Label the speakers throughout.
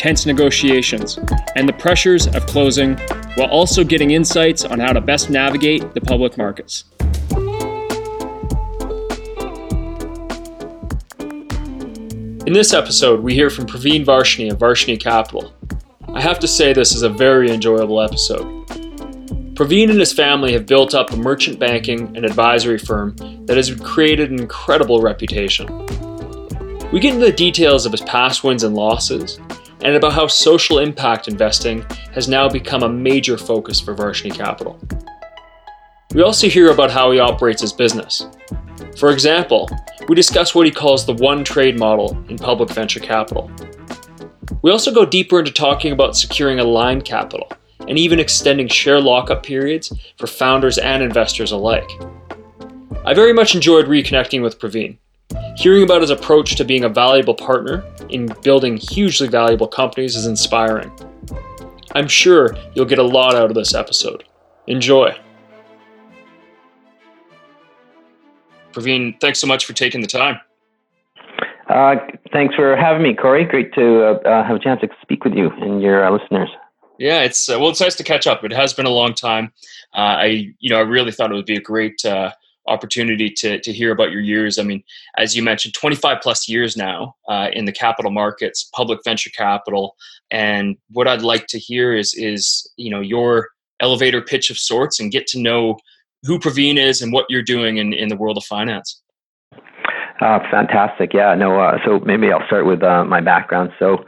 Speaker 1: tense negotiations, and the pressures of closing, while also getting insights on how to best navigate the public markets. In this episode, we hear from Praveen Varshney of Varshney Capital. I have to say, this is a very enjoyable episode. Praveen and his family have built up a merchant banking and advisory firm that has created an incredible reputation. We get into the details of his past wins and losses, and about how social impact investing has now become a major focus for Varshney Capital. We also hear about how he operates his business. For example, we discuss what he calls the one trade model in public venture capital. We also go deeper into talking about securing aligned capital and even extending share lockup periods for founders and investors alike. I very much enjoyed reconnecting with Praveen. Hearing about his approach to being a valuable partner in building hugely valuable companies is inspiring. I'm sure you'll get a lot out of this episode. Enjoy. Praveen, thanks so much for taking the time.
Speaker 2: Uh, thanks for having me, Corey. Great to uh, uh, have a chance to speak with you and your uh, listeners.
Speaker 1: Yeah, it's uh, well, it's nice to catch up. It has been a long time. Uh, I, you know, I really thought it would be a great opportunity to, to hear about your years. I mean, as you mentioned, 25 plus years now uh, in the capital markets, public venture capital. And what I'd like to hear is, is, you know, your elevator pitch of sorts and get to know who Praveen is and what you're doing in, in the world of finance.
Speaker 2: Uh, fantastic. Yeah, no, uh, so maybe I'll start with uh, my background. So,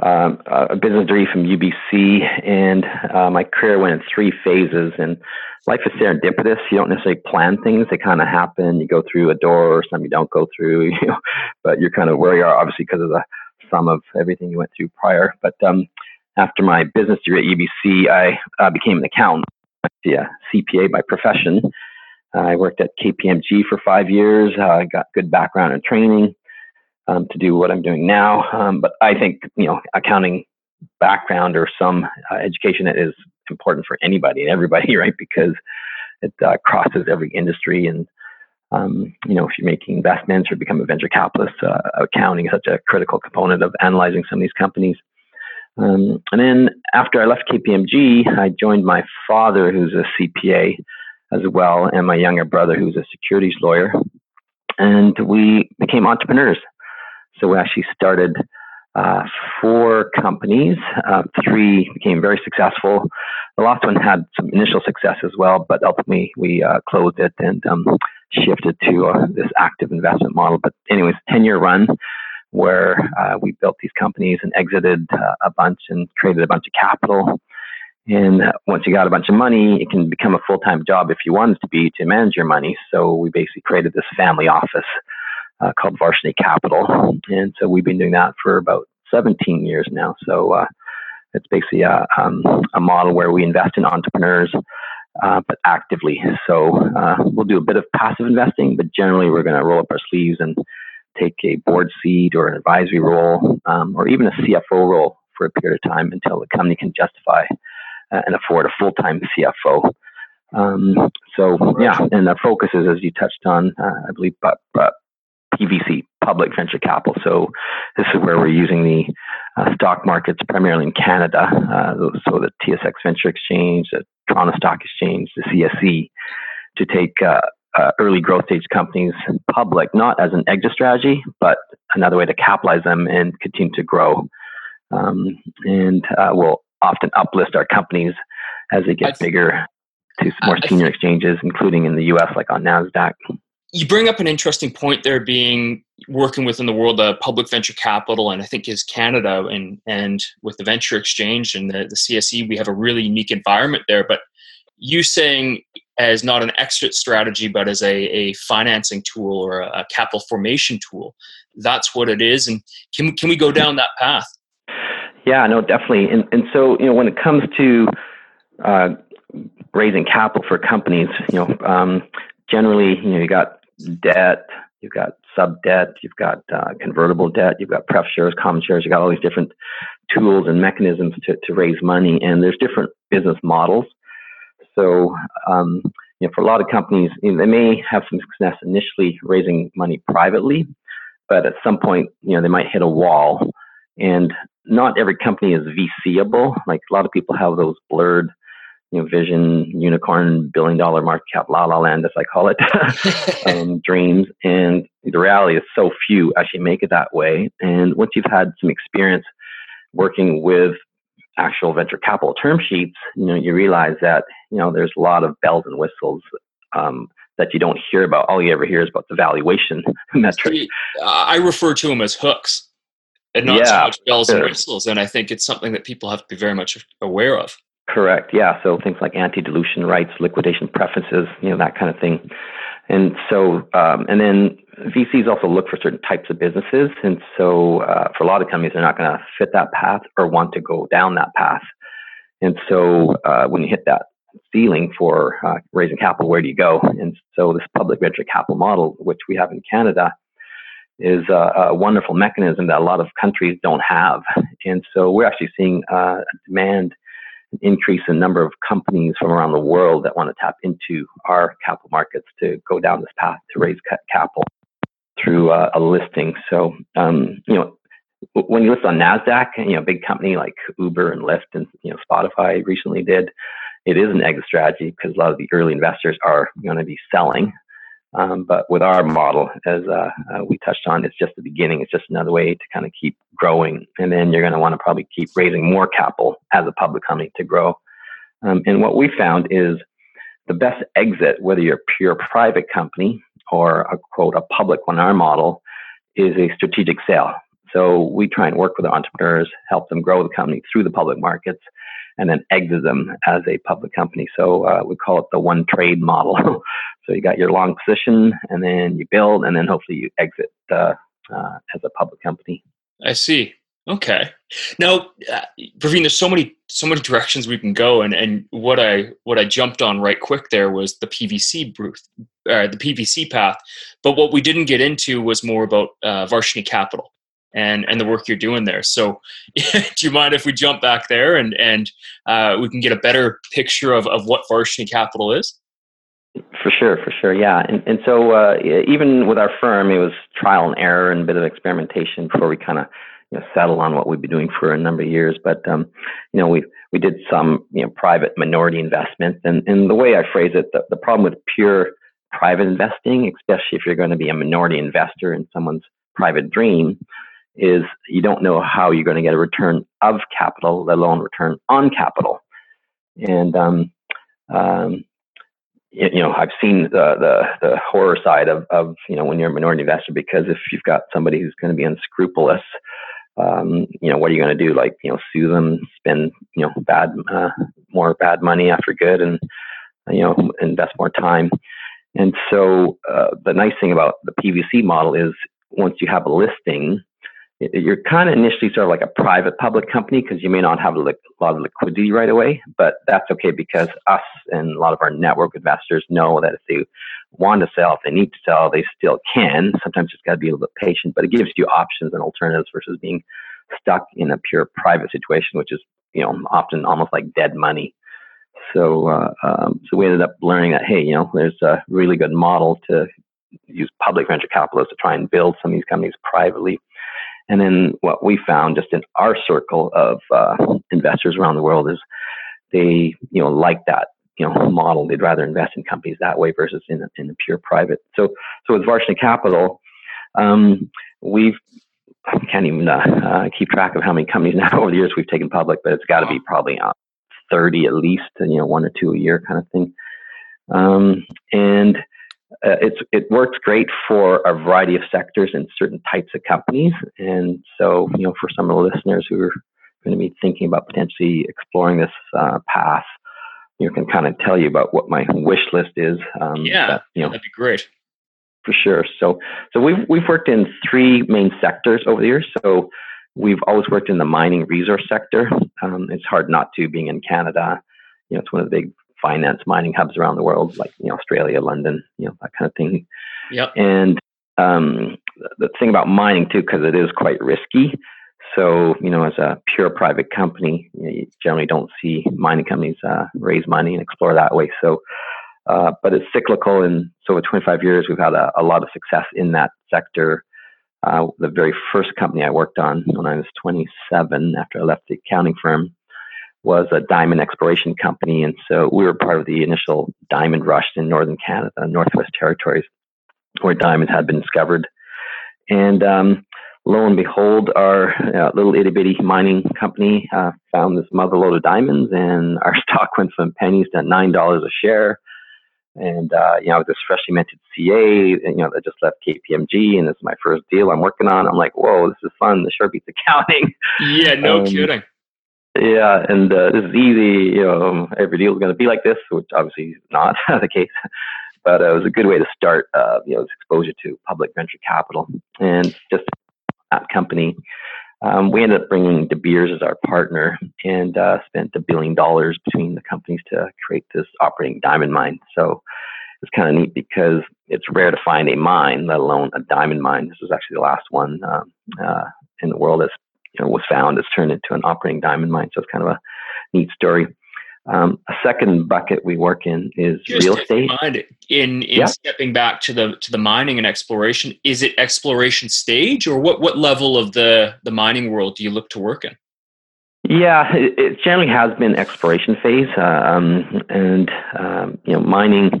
Speaker 2: um, a business degree from UBC, and uh, my career went in three phases. And life is serendipitous. You don't necessarily plan things; they kind of happen. You go through a door, or some you don't go through. You know, but you're kind of where you are, obviously, because of the sum of everything you went through prior. But um, after my business degree at UBC, I uh, became an accountant, yeah, CPA by profession. I worked at KPMG for five years. Uh, I got good background and training um, to do what I'm doing now. Um, but I think you know accounting background or some uh, education is important for anybody and everybody, right? Because it uh, crosses every industry. And, um, you know, if you're making investments or become a venture capitalist, uh, accounting is such a critical component of analyzing some of these companies. Um, and then after I left KPMG, I joined my father, who's a CPA as well, and my younger brother, who's a securities lawyer. And we became entrepreneurs. So we actually started uh, four companies. Uh, three became very successful. The last one had some initial success as well, but ultimately we uh, closed it and um, shifted to uh, this active investment model. But anyways, 10 year run where uh, we built these companies and exited uh, a bunch and created a bunch of capital. And once you got a bunch of money, it can become a full time job if you want it to be to manage your money. So we basically created this family office uh, called Varshney Capital. And so we've been doing that for about 17 years now. So uh, it's basically a, um, a, model where we invest in entrepreneurs, uh, but actively. So uh, we'll do a bit of passive investing, but generally we're going to roll up our sleeves and take a board seat or an advisory role um, or even a CFO role for a period of time until the company can justify uh, and afford a full time CFO. Um, so yeah, and our focus is, as you touched on, uh, I believe, but, but PVC, public venture capital. So this is where we're using the uh, stock markets primarily in Canada. Uh, so the TSX Venture Exchange, the Toronto Stock Exchange, the CSE, to take uh, uh, early growth stage companies public, not as an exit strategy, but another way to capitalize them and continue to grow. Um, and uh, we'll often uplist our companies as they get bigger to more senior exchanges, including in the US, like on NASDAQ
Speaker 1: you bring up an interesting point there being working within the world of public venture capital and i think is canada and and with the venture exchange and the, the cse we have a really unique environment there. But you saying as not an exit strategy but as a, a financing tool or a, a capital formation tool that's what it is. And can, can we go down that path?
Speaker 2: Yeah, no, definitely. And and so you know when it comes to uh, raising capital for companies, you know, um, generally you know you got debt, you've got sub debt, you've got uh, convertible debt, you've got pref shares, common shares, you've got all these different tools and mechanisms to, to raise money, and there's different business models. So, um, you know, for a lot of companies, you know, they may have some success initially raising money privately, but at some point, you know, they might hit a wall. And not every company is VCable. Like a lot of people have those blurred you know, vision, unicorn, billion dollar market cap, la la land, as I call it, um, dreams. And the reality is so few actually make it that way. And once you've had some experience working with actual venture capital term sheets, you know, you realize that, you know, there's a lot of bells and whistles um, that you don't hear about. All you ever hear is about the valuation metric.
Speaker 1: I refer to them as hooks and not yeah, so much bells and whistles. And I think it's something that people have to be very much aware of.
Speaker 2: Correct. Yeah. So things like anti-dilution rights, liquidation preferences, you know, that kind of thing. And so, um, and then VCs also look for certain types of businesses. And so, uh, for a lot of companies, they're not going to fit that path or want to go down that path. And so, uh, when you hit that ceiling for uh, raising capital, where do you go? And so, this public venture capital model, which we have in Canada, is a, a wonderful mechanism that a lot of countries don't have. And so, we're actually seeing uh, a demand increase in number of companies from around the world that want to tap into our capital markets to go down this path to raise capital through uh, a listing. So, um, you know, when you list on Nasdaq, you know, big company like Uber and Lyft and you know Spotify recently did, it is an exit strategy because a lot of the early investors are going to be selling um, but with our model, as uh, uh, we touched on, it's just the beginning. It's just another way to kind of keep growing. And then you're going to want to probably keep raising more capital as a public company to grow. Um, and what we found is the best exit, whether you're a pure private company or a quote, a public one, our model is a strategic sale. So we try and work with our entrepreneurs, help them grow the company through the public markets and then exit them as a public company. So uh, we call it the one trade model. so you got your long position, and then you build, and then hopefully you exit uh, uh, as a public company.
Speaker 1: I see. Okay. Now, uh, Praveen, there's so many so many directions we can go, and and what I what I jumped on right quick there was the PVC booth, uh, the PVC path. But what we didn't get into was more about uh, Capital and and the work you're doing there. So, do you mind if we jump back there and and uh, we can get a better picture of of what Varshney Capital is?
Speaker 2: For sure, for sure, yeah. And and so uh, even with our firm, it was trial and error and a bit of experimentation before we kind of you know, settle on what we've been doing for a number of years. But um, you know, we we did some you know private minority investments, and and the way I phrase it, the, the problem with pure private investing, especially if you're going to be a minority investor in someone's private dream, is you don't know how you're going to get a return of capital, let alone return on capital. And um, um, you know, I've seen the, the, the horror side of, of, you know, when you're a minority investor, because if you've got somebody who's going to be unscrupulous, um, you know, what are you going to do? Like, you know, sue them, spend, you know, bad, uh, more bad money after good and, you know, invest more time. And so uh, the nice thing about the PVC model is once you have a listing, you're kind of initially sort of like a private public company because you may not have a lot of liquidity right away, but that's okay because us and a lot of our network investors know that if they want to sell, if they need to sell, they still can. Sometimes just got to be a little bit patient, but it gives you options and alternatives versus being stuck in a pure private situation, which is you know often almost like dead money. So uh, um, so we ended up learning that hey, you know, there's a really good model to use public venture capitalists to try and build some of these companies privately and then what we found just in our circle of uh, investors around the world is they, you know, like that, you know, model. They'd rather invest in companies that way versus in a, in a pure private. So, so with Varshney Capital, um, we've I can't even uh, uh, keep track of how many companies now over the years we've taken public, but it's got to be probably uh, 30 at least, you know, one or two a year kind of thing. Um, and uh, it's it works great for a variety of sectors and certain types of companies. And so, you know, for some of the listeners who are going to be thinking about potentially exploring this uh, path, you know, can kind of tell you about what my wish list is.
Speaker 1: Um, yeah, that, you know, that'd be great.
Speaker 2: For sure. So, so we've we've worked in three main sectors over the years. So, we've always worked in the mining resource sector. Um, it's hard not to, being in Canada. You know, it's one of the big finance mining hubs around the world, like you know Australia, London, you know that kind of thing.
Speaker 1: Yep.
Speaker 2: And um, the thing about mining too, because it is quite risky. So you know, as a pure private company, you, know, you generally don't see mining companies uh, raise money and explore that way. So, uh, but it's cyclical, and so over 25 years, we've had a, a lot of success in that sector. Uh, the very first company I worked on when I was 27, after I left the accounting firm, was a diamond exploration company. And so we were part of the initial diamond rush in northern Canada, Northwest Territories, where diamonds had been discovered. And um, lo and behold, our uh, little itty bitty mining company uh, found this mother lode of diamonds, and our stock went from pennies to $9 a share. And, uh, you know, this freshly minted CA, and, you know, that just left KPMG, and this is my first deal I'm working on. I'm like, whoa, this is fun. The sure beats accounting.
Speaker 1: Yeah, no um, kidding.
Speaker 2: Yeah, and uh, this is easy. You know, every deal is going to be like this, which obviously is not the case. But uh, it was a good way to start, uh, you know, this exposure to public venture capital. And just that company, um, we ended up bringing De Beers as our partner and uh, spent a billion dollars between the companies to create this operating diamond mine. So it's kind of neat because it's rare to find a mine, let alone a diamond mine. This was actually the last one um, uh, in the world that's you know, was found. It's turned into an operating diamond mine. So it's kind of a neat story. Um, a second bucket we work in is Just real estate.
Speaker 1: In in yeah. stepping back to the to the mining and exploration, is it exploration stage or what what level of the the mining world do you look to work in?
Speaker 2: Yeah, it, it generally has been exploration phase, uh, um, and um, you know mining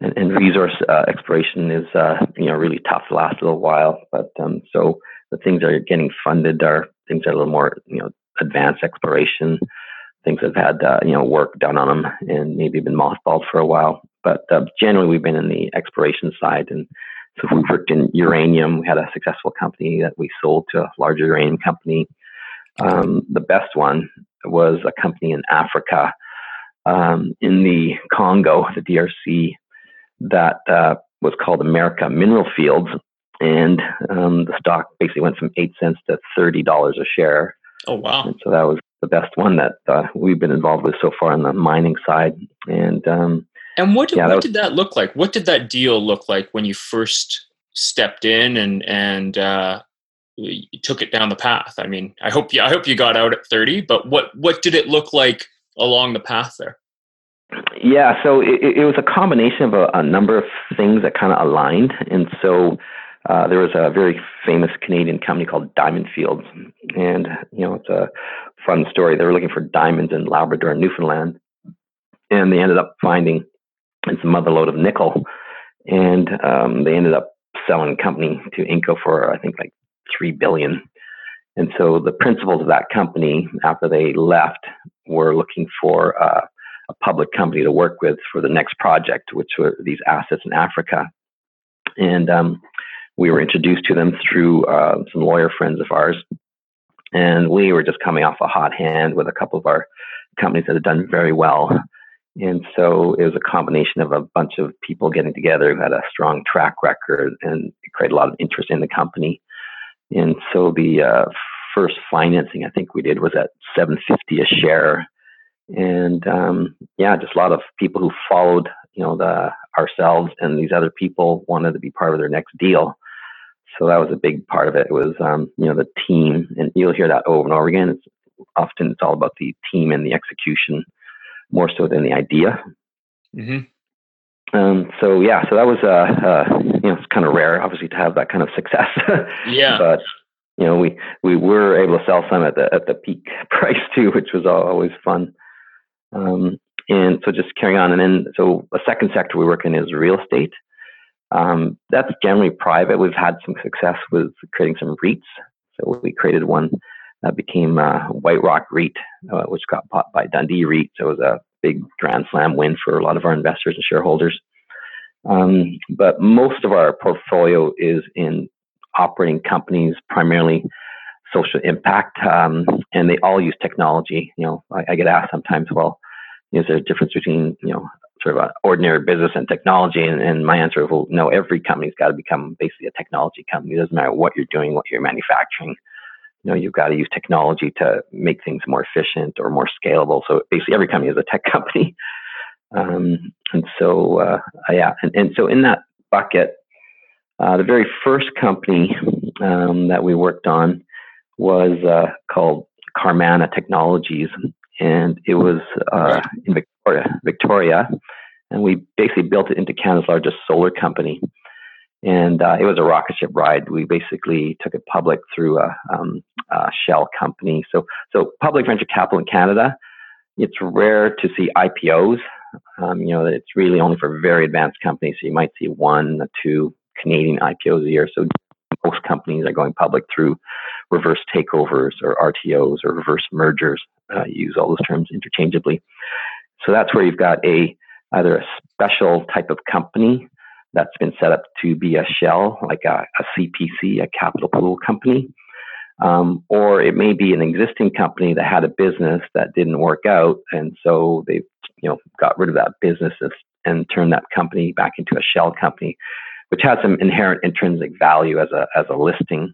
Speaker 2: and, and resource uh, exploration is uh, you know really tough the last little while. But um, so the things that are getting funded are things that are a little more you know advanced exploration things that have had uh, you know work done on them and maybe been mothballed for a while. But uh, generally, we've been in the exploration side, and so we worked in uranium. We had a successful company that we sold to a larger uranium company. Um, the best one was a company in Africa, um, in the Congo, the DRC, that uh, was called American Mineral Fields, and um, the stock basically went from eight cents to thirty dollars a share.
Speaker 1: Oh wow!
Speaker 2: And so that was the best one that uh, we've been involved with so far on the mining side. And um,
Speaker 1: and what, did, yeah, what that was, did that look like? What did that deal look like when you first stepped in and and uh, took it down the path? I mean, I hope you I hope you got out at thirty, but what what did it look like along the path there?
Speaker 2: Yeah, so it, it was a combination of a, a number of things that kind of aligned, and so uh, there was a very famous Canadian company called Diamond Fields, and you know it's a fun story. They were looking for diamonds in Labrador and Newfoundland, and they ended up finding it's a mother lode of nickel, and um, they ended up selling the company to Inco for I think like three billion. And so the principals of that company, after they left, were looking for uh, a public company to work with for the next project, which were these assets in Africa. And um, we were introduced to them through uh, some lawyer friends of ours. And we were just coming off a hot hand with a couple of our companies that had done very well. And so it was a combination of a bunch of people getting together who had a strong track record and created a lot of interest in the company. And so the uh, first financing I think we did was at 750 a share. And um, yeah, just a lot of people who followed, you know, the ourselves and these other people wanted to be part of their next deal so that was a big part of it. It was um, you know the team, and you'll hear that over and over again. It's often it's all about the team and the execution more so than the idea. Mm-hmm. Um, so yeah, so that was uh, uh you know it's kind of rare, obviously, to have that kind of success.
Speaker 1: yeah,
Speaker 2: but you know we we were able to sell some at the at the peak price too, which was always fun. Um, and so just carrying on, and then so a second sector we work in is real estate. Um, that's generally private. We've had some success with creating some REITs. So we created one that became uh, Whiterock REIT, uh, which got bought by Dundee REIT. So it was a big grand slam win for a lot of our investors and shareholders. Um, but most of our portfolio is in operating companies, primarily social impact, um, and they all use technology. You know, I, I get asked sometimes, well, is there a difference between you know sort of an ordinary business and technology? And, and my answer is, well, no, every company's got to become basically a technology company. It doesn't matter what you're doing, what you're manufacturing. you know you've got to use technology to make things more efficient or more scalable. So basically, every company is a tech company. Um, and so uh, yeah, and, and so in that bucket, uh, the very first company um, that we worked on was uh, called Carmanah Technologies, and it was uh, in Victoria, Victoria, and we basically built it into Canada's largest solar company. And uh, it was a rocket ship ride. We basically took it public through a, um, a shell company. So, so public venture capital in Canada, it's rare to see IPOs. Um, you know, it's really only for very advanced companies. So you might see one or two Canadian IPOs a year. So most companies are going public through reverse takeovers or RTOs or reverse mergers. Uh, use all those terms interchangeably. So that's where you've got a either a special type of company that's been set up to be a shell, like a, a CPC, a capital pool company, um, or it may be an existing company that had a business that didn't work out, and so they, you know, got rid of that business and turned that company back into a shell company, which has some inherent intrinsic value as a as a listing.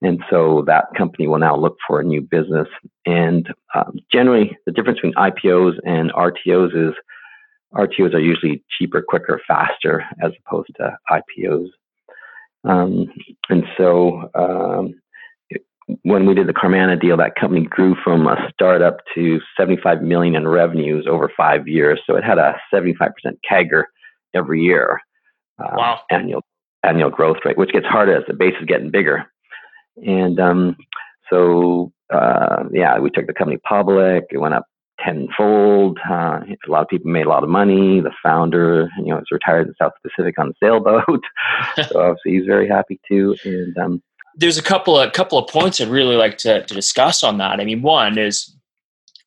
Speaker 2: And so that company will now look for a new business. And um, generally, the difference between IPOs and RTOs is RTOs are usually cheaper, quicker, faster as opposed to IPOs. Um, and so um, when we did the Carmanah deal, that company grew from a startup to 75 million in revenues over five years. So it had a 75% CAGR every year,
Speaker 1: um, wow.
Speaker 2: annual annual growth rate, which gets harder as the base is getting bigger. And um, so uh, yeah, we took the company public. It went up tenfold. Uh, a lot of people made a lot of money. The founder, you know, is retired in the South Pacific on a sailboat, so obviously he's very happy too. And um,
Speaker 1: there's a couple of couple of points I'd really like to, to discuss on that. I mean, one is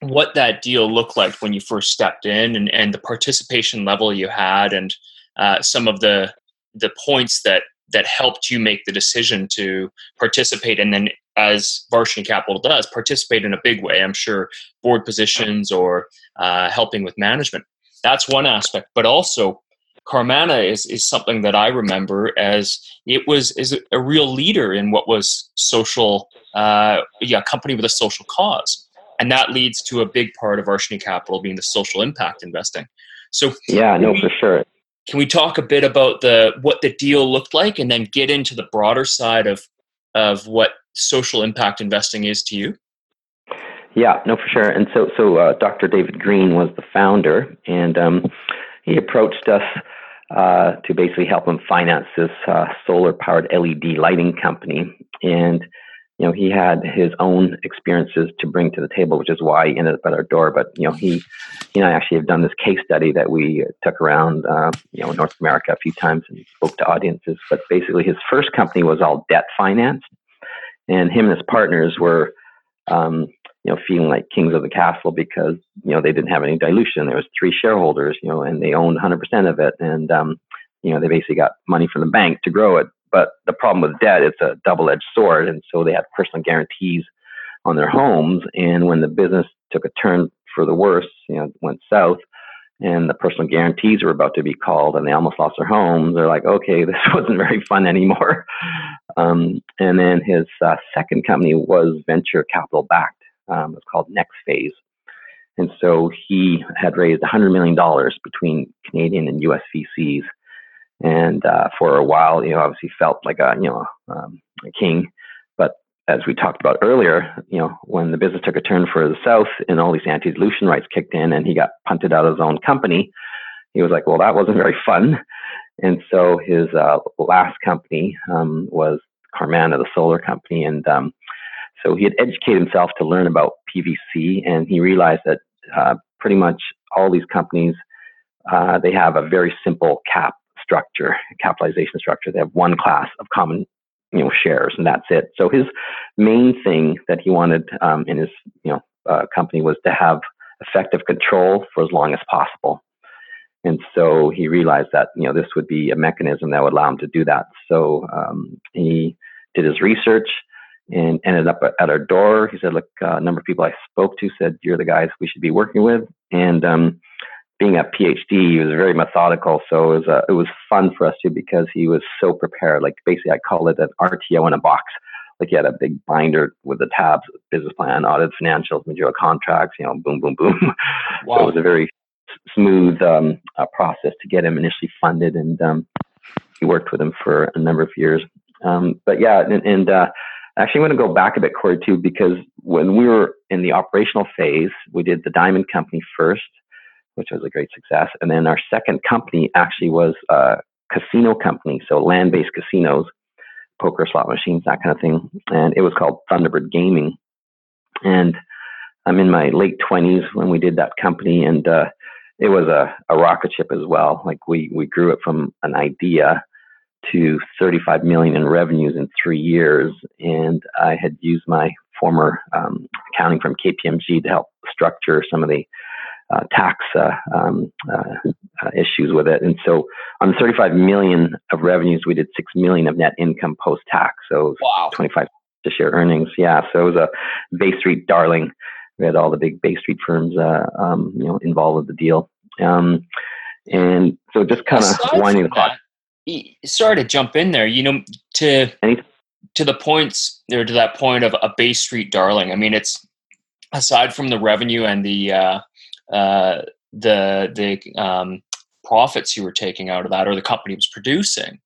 Speaker 1: what that deal looked like when you first stepped in, and, and the participation level you had, and uh, some of the the points that that helped you make the decision to participate and then as Varshney Capital does, participate in a big way. I'm sure board positions or uh, helping with management. That's one aspect, but also Carmanah is, is something that I remember as it was is a real leader in what was social, uh, yeah, company with a social cause, and that leads to a big part of Varshney Capital being the social impact investing. So
Speaker 2: yeah, no, for sure.
Speaker 1: Can we talk a bit about the what the deal looked like, and then get into the broader side of of what social impact investing is to you?
Speaker 2: Yeah, no, for sure. And so, so uh, Dr. David Green was the founder, and um, he approached us uh, to basically help him finance this uh, solar-powered LED lighting company. And you know, he had his own experiences to bring to the table, which is why he ended up at our door. But you know, he, he and I actually have done this case study that we took around, uh, you know, North America a few times and spoke to audiences. But basically, his first company was all debt financed, and him and his partners were um, you know feeling like kings of the castle because you know they didn't have any dilution there was three shareholders you know and they owned 100% of it and um, you know they basically got money from the bank to grow it but the problem with debt it's a double-edged sword and so they had personal guarantees on their homes. And when the business took a turn for the worse you know went south and the personal guarantees were about to be called and they almost lost their homes they're like okay this wasn't very fun anymore. Um, and then his uh, second company was venture capital backed um, it's called next phase. And so he had raised $100 million between canadian and us vcs and uh, for a while you know obviously felt like a you know um, a king But as we talked about earlier, you know, when the business took a turn for the south and all these anti-dilution rights kicked in and he got punted out of his own company, he was like, well, that wasn't very fun. And so his uh, last company um, was Carmanah, the solar company. And um, so he had educated himself to learn about PVC and he realized that uh, pretty much all these companies, uh, they have a very simple cap structure, capitalization structure. They have one class of common you know shares and that's it. So his main thing that he wanted um, in his you know uh, company was to have effective control for as long as possible. And so he realized that you know this would be a mechanism that would allow him to do that. So um, he did his research and ended up at our door. He said look uh, a number of people i spoke to said you're the guys we should be working with and um, being a PhD, he was very methodical. So it was, uh, it was fun for us too because he was so prepared. Like basically, I call it an RTO in a box. like he had a big binder with the tabs, business plan, audit financials, material contracts, you know, boom, boom, boom. Wow. so it was a very smooth um, uh, process to get him initially funded, and um, he worked with him for a number of years. Um, but yeah, and, and uh, actually, I'm going to go back a bit, Corey, too, because when we were in the operational phase, we did the Diamond Company first, which was a great success, and then our second company actually was a casino company, so land-based casinos, poker, slot machines, that kind of thing, and it was called Thunderbird Gaming, and I'm in my late 20s when we did that company, and uh, it was a, a rocket ship as well. Like we we grew it from an idea to 35 million in revenues in three years, and I had used my former um, accounting from KPMG to help structure some of the uh, tax uh, um, uh, uh issues with it. And so on the 35 million of revenues, we did 6 million of net income post tax. So wow. 25 to share earnings. Yeah. So it was a Bay Street darling. We had all the big Bay Street firms, uh, um, you know, involved with the deal. Um, and so just kind of winding the clock.
Speaker 1: Sorry to jump in there. You know, to to the points or to that point of a Bay Street darling. I mean, it's aside from the revenue and the uh, uh, the the um, profits you were taking out of that, or the company was producing.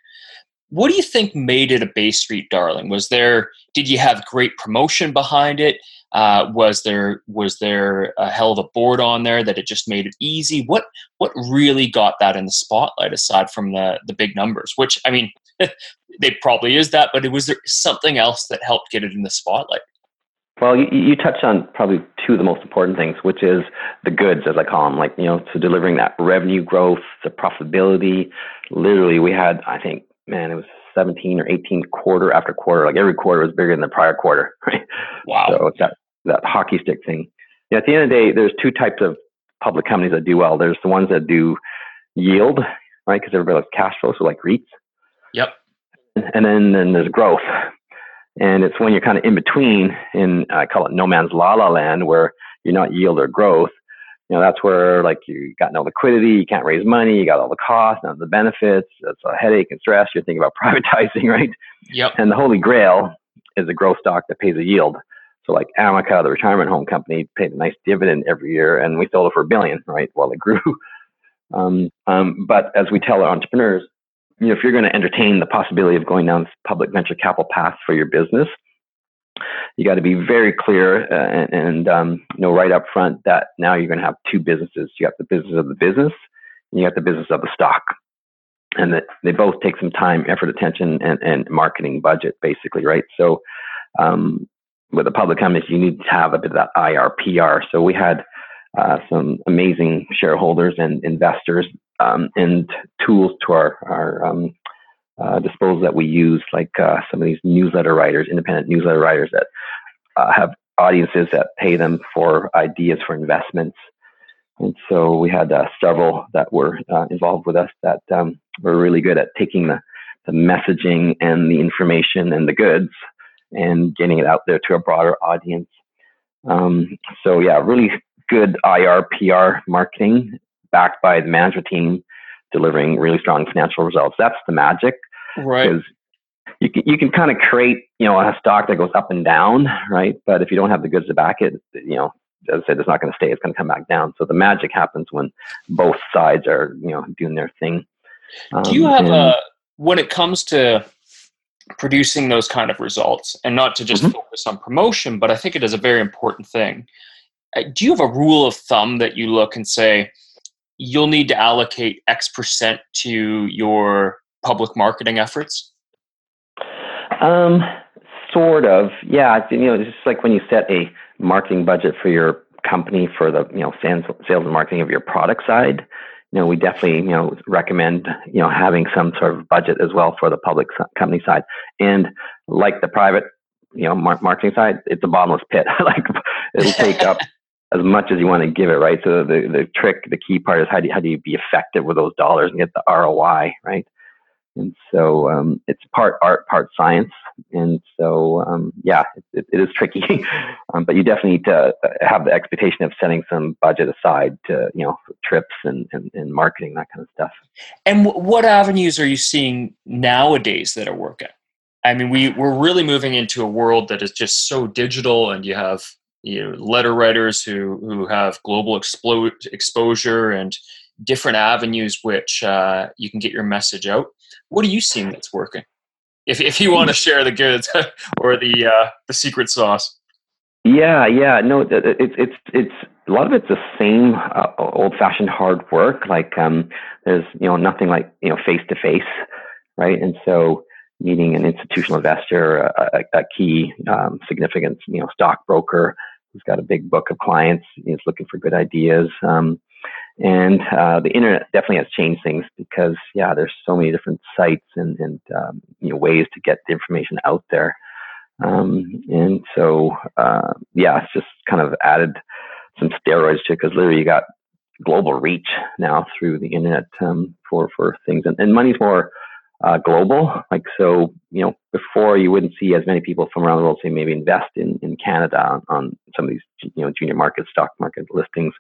Speaker 1: What do you think made it a Bay Street darling? Was there? Did you have great promotion behind it? Uh, was there was there a hell of a board on there that it just made it easy? What what really got that in the spotlight aside from the the big numbers? Which I mean, they probably is that, but it was there something else that helped get it in the spotlight?
Speaker 2: Well, you, you touched on probably two of the most important things, which is the goods, as I call them, like, you know, so delivering that revenue growth, the profitability. Literally, we had, I think, man, it was 17 or 18 quarter after quarter. Like every quarter was bigger than the prior quarter, right?
Speaker 1: Wow.
Speaker 2: So it's that, that hockey stick thing. Yeah, at the end of the day, there's two types of public companies that do well. There's the ones that do yield, right? Because everybody likes cash flow, so like REITs.
Speaker 1: Yep.
Speaker 2: And then, then there's growth. And it's when you're kind of in between in, I call it no man's la la land, where you're not yield or growth. You know, that's where like you got no liquidity, you can't raise money, you got all the costs, none of the benefits. It's a headache and stress. You're thinking about privatizing, right?
Speaker 1: Yep.
Speaker 2: And the holy grail is a growth stock that pays a yield. So like Amica, the retirement home company, paid a nice dividend every year, and we sold it for a billion, right? While it grew. Um, um, but as we tell our entrepreneurs, you know, if you're going to entertain the possibility of going down this public venture capital path for your business, you got to be very clear uh, and, and um, you know right up front that now you're going to have two businesses. You got the business of the business, and you got the business of the stock, and that they both take some time, effort, attention, and, and marketing budget, basically, right? So, um, with the public companies, you need to have a bit of that IRPR. So we had uh, some amazing shareholders and investors um, and tools to our, our um, uh, disposal that we use, like uh, some of these newsletter writers, independent newsletter writers that uh, have audiences that pay them for ideas for investments. And so we had uh, several that were uh, involved with us that um, were really good at taking the, the messaging and the information and the goods and getting it out there to a broader audience. Um, so yeah, really good IR, PR marketing backed by the management team delivering really strong financial results. That's the magic.
Speaker 1: Right. Because
Speaker 2: you can, you can kind of create, you know, a stock that goes up and down, right? But if you don't have the goods to back it, you know, as I said, it's not going to stay. It's going to come back down. So the magic happens when both sides are, you know, doing their thing.
Speaker 1: Um, Do you have and, a, when it comes to producing those kind of results and not to just mm-hmm. focus on promotion, but I think it is a very important thing. Uh, do you have a rule of thumb that you look and say, you'll need to allocate X percent to your public marketing efforts?
Speaker 2: Um, sort of. Yeah. You know, it's just like when you set a marketing budget for your company for the you know sales sales and marketing of your product side. You know, we definitely you know recommend you know having some sort of budget as well for the public company side. And like the private you know marketing side, it's a bottomless pit. like it'll take up as much as you want to give it, right? So the, the trick, the key part is how do you, how do you be effective with those dollars and get the ROI, right? And so um, it's part art, part science. And so, um, yeah, it, it is tricky, um, but you definitely need to uh, have the expectation of setting some budget aside to, you know, trips and, and, and marketing, that kind of stuff.
Speaker 1: And w- what avenues are you seeing nowadays that are working? I mean, we we're really moving into a world that is just so digital, and you have you know letter writers who who have global exposure and different avenues which uh, you can get your message out. What are you seeing that's working? If if you want to share the goods or the uh, the secret sauce.
Speaker 2: Yeah, yeah, no, it's it's it's a lot of it's the same uh, old-fashioned hard work. Like um, there's you know nothing like you know face to face, right? And so meeting an institutional investor, a, a, a key um, significant you know stockbroker who's got a big book of clients, is looking for good ideas. Um, and uh, the internet definitely has changed things because yeah, there's so many different sites and and um, you know ways to get the information out there. Um, and so, uh, yeah, it's just kind of added some steroids to it because literally you got global reach now through the internet um, for for things, and, and money's more uh, global. Like so, you know, before you wouldn't see as many people from around the world say maybe invest in in Canada on, some of these you know junior market stock market listings,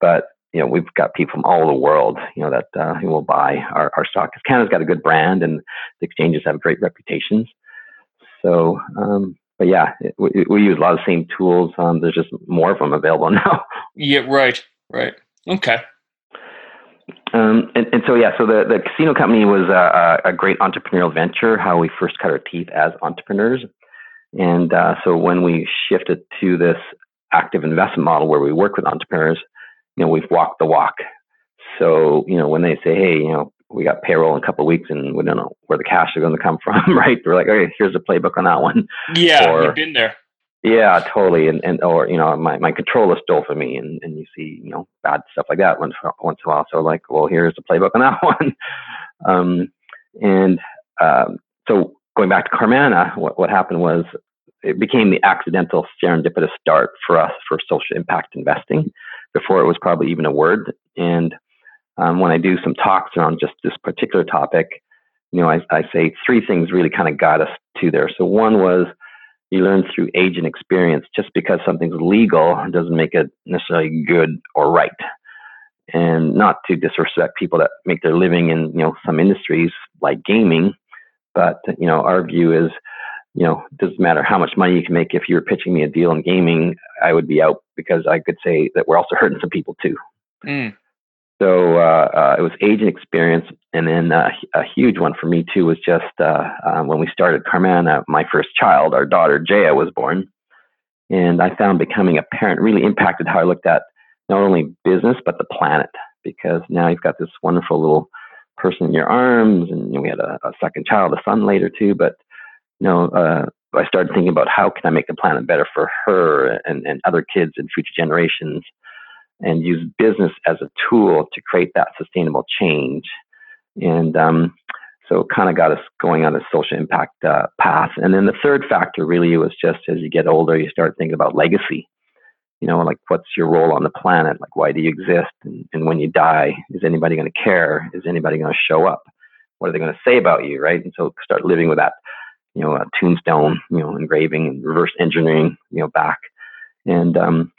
Speaker 2: but you know we've got people from all over the world you know that uh, will buy our, our stock because Canada's got a good brand and the exchanges have great reputations. So, um, but yeah, it, we, we, use a lot of the same tools. Um, there's just more of them available now.
Speaker 1: Yeah, right, right. Okay.
Speaker 2: Um, and, and, so, yeah, so the, the casino company was a, a, great entrepreneurial venture, how we first cut our teeth as entrepreneurs. And uh, so when we shifted to this active investment model where we work with entrepreneurs, you know, we've walked the walk. So, you know, when they say, hey, you know, we got payroll in a couple of weeks and we don't know where the cash is going to come from, right? We're like, okay, here's the playbook on that one.
Speaker 1: Yeah, or, you've been there.
Speaker 2: Yeah, totally. And and or you know, my, my controller stole from me, and, and you see you know bad stuff like that once once in a while. So like, well, here's the playbook on that one. um, and um, so going back to Carmanah, what what happened was it became the accidental serendipitous start for us for social impact investing before it was probably even a word. And um, when I do some talks around just this particular topic, you know, I, I say three things really kind of got us to there. So one was you learn through age and experience. Just because something's legal doesn't make it necessarily good or right. And not to disrespect people that make their living in you know some industries like gaming, but you know our view is you know, it doesn't matter how much money you can make. If you were pitching me a deal in gaming, I would be out because I could say that we're also hurting some people too. Mm. So uh, uh, it was age and experience, and then uh, a huge one for me too was just uh, um, when we started Carmanah, my first child, our daughter Jaya, was born, and I found becoming a parent really impacted how I looked at not only business but the planet because now you've got this wonderful little person in your arms, and we had a, a, second child, a son later too. But you know, uh, I started thinking about how can I make the planet better for her and, and other kids and future generations and use business as a tool to create that sustainable change. And um, so it kind of got us going on a social impact uh, path. And then the third factor really was just as you get older, you start thinking about legacy. You know, like what's your role on the planet? Like, why do you exist? And, and when you die, is anybody going to care? Is anybody going to show up? What are they going to say about you? Right. And so start living with that, you know, a tombstone, you know, engraving and reverse engineering, you know, back. And um,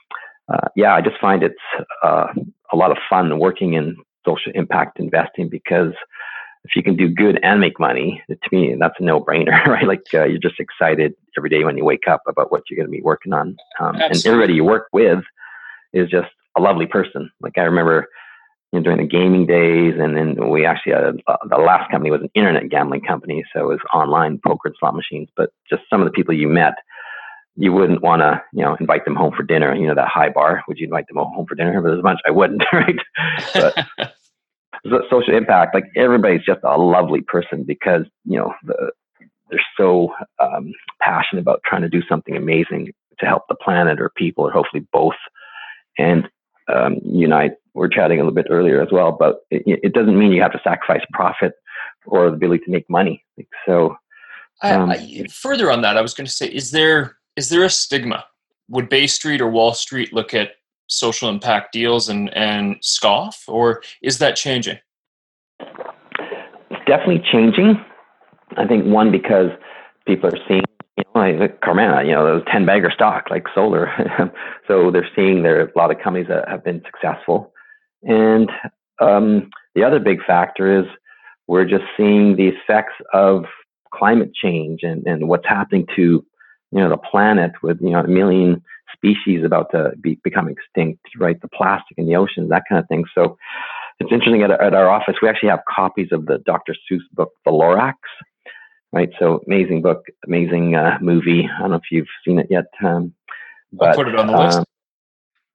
Speaker 2: uh, yeah, I just find it's uh, a lot of fun working in social impact investing because if you can do good and make money, to me, that's a no brainer, right? Like uh, you're just excited every day when you wake up about what you're going to be working on. Um, and everybody you work with is just a lovely person. Like I remember you know, during the gaming days, and then we actually had uh, the last company was an internet gambling company, so it was online poker and slot machines. But just some of the people you met you wouldn't want to, you know, invite them home for dinner. You know, that high bar. Would you invite them home for dinner? But as much I wouldn't, right? But social impact, like everybody's just a lovely person because you know the, they're so um, passionate about trying to do something amazing to help the planet or people, or hopefully both. And um, you and I were chatting a little bit earlier as well, but it, it doesn't mean you have to sacrifice profit or the ability to make money. So.
Speaker 1: Um, I, I, further on that, I was going to say, is there is there a stigma? Would Bay Street or Wall Street look at social impact deals and, and scoff, or is that changing?
Speaker 2: Definitely changing. I think one because people are seeing, you know, like Carmanah, you know, those ten bagger stock like solar, so they're seeing there are a lot of companies that have been successful, and um, the other big factor is we're just seeing the effects of climate change and, and what's happening to you know the planet with you know a million species about to be become extinct, right? The plastic in the oceans, that kind of thing. So it's interesting at, at our office, we actually have copies of the Dr. Seuss book, The Lorax, right? So amazing book, amazing uh, movie. I don't know if you've seen it yet. Um,
Speaker 1: but, I'll put it on the list. Um,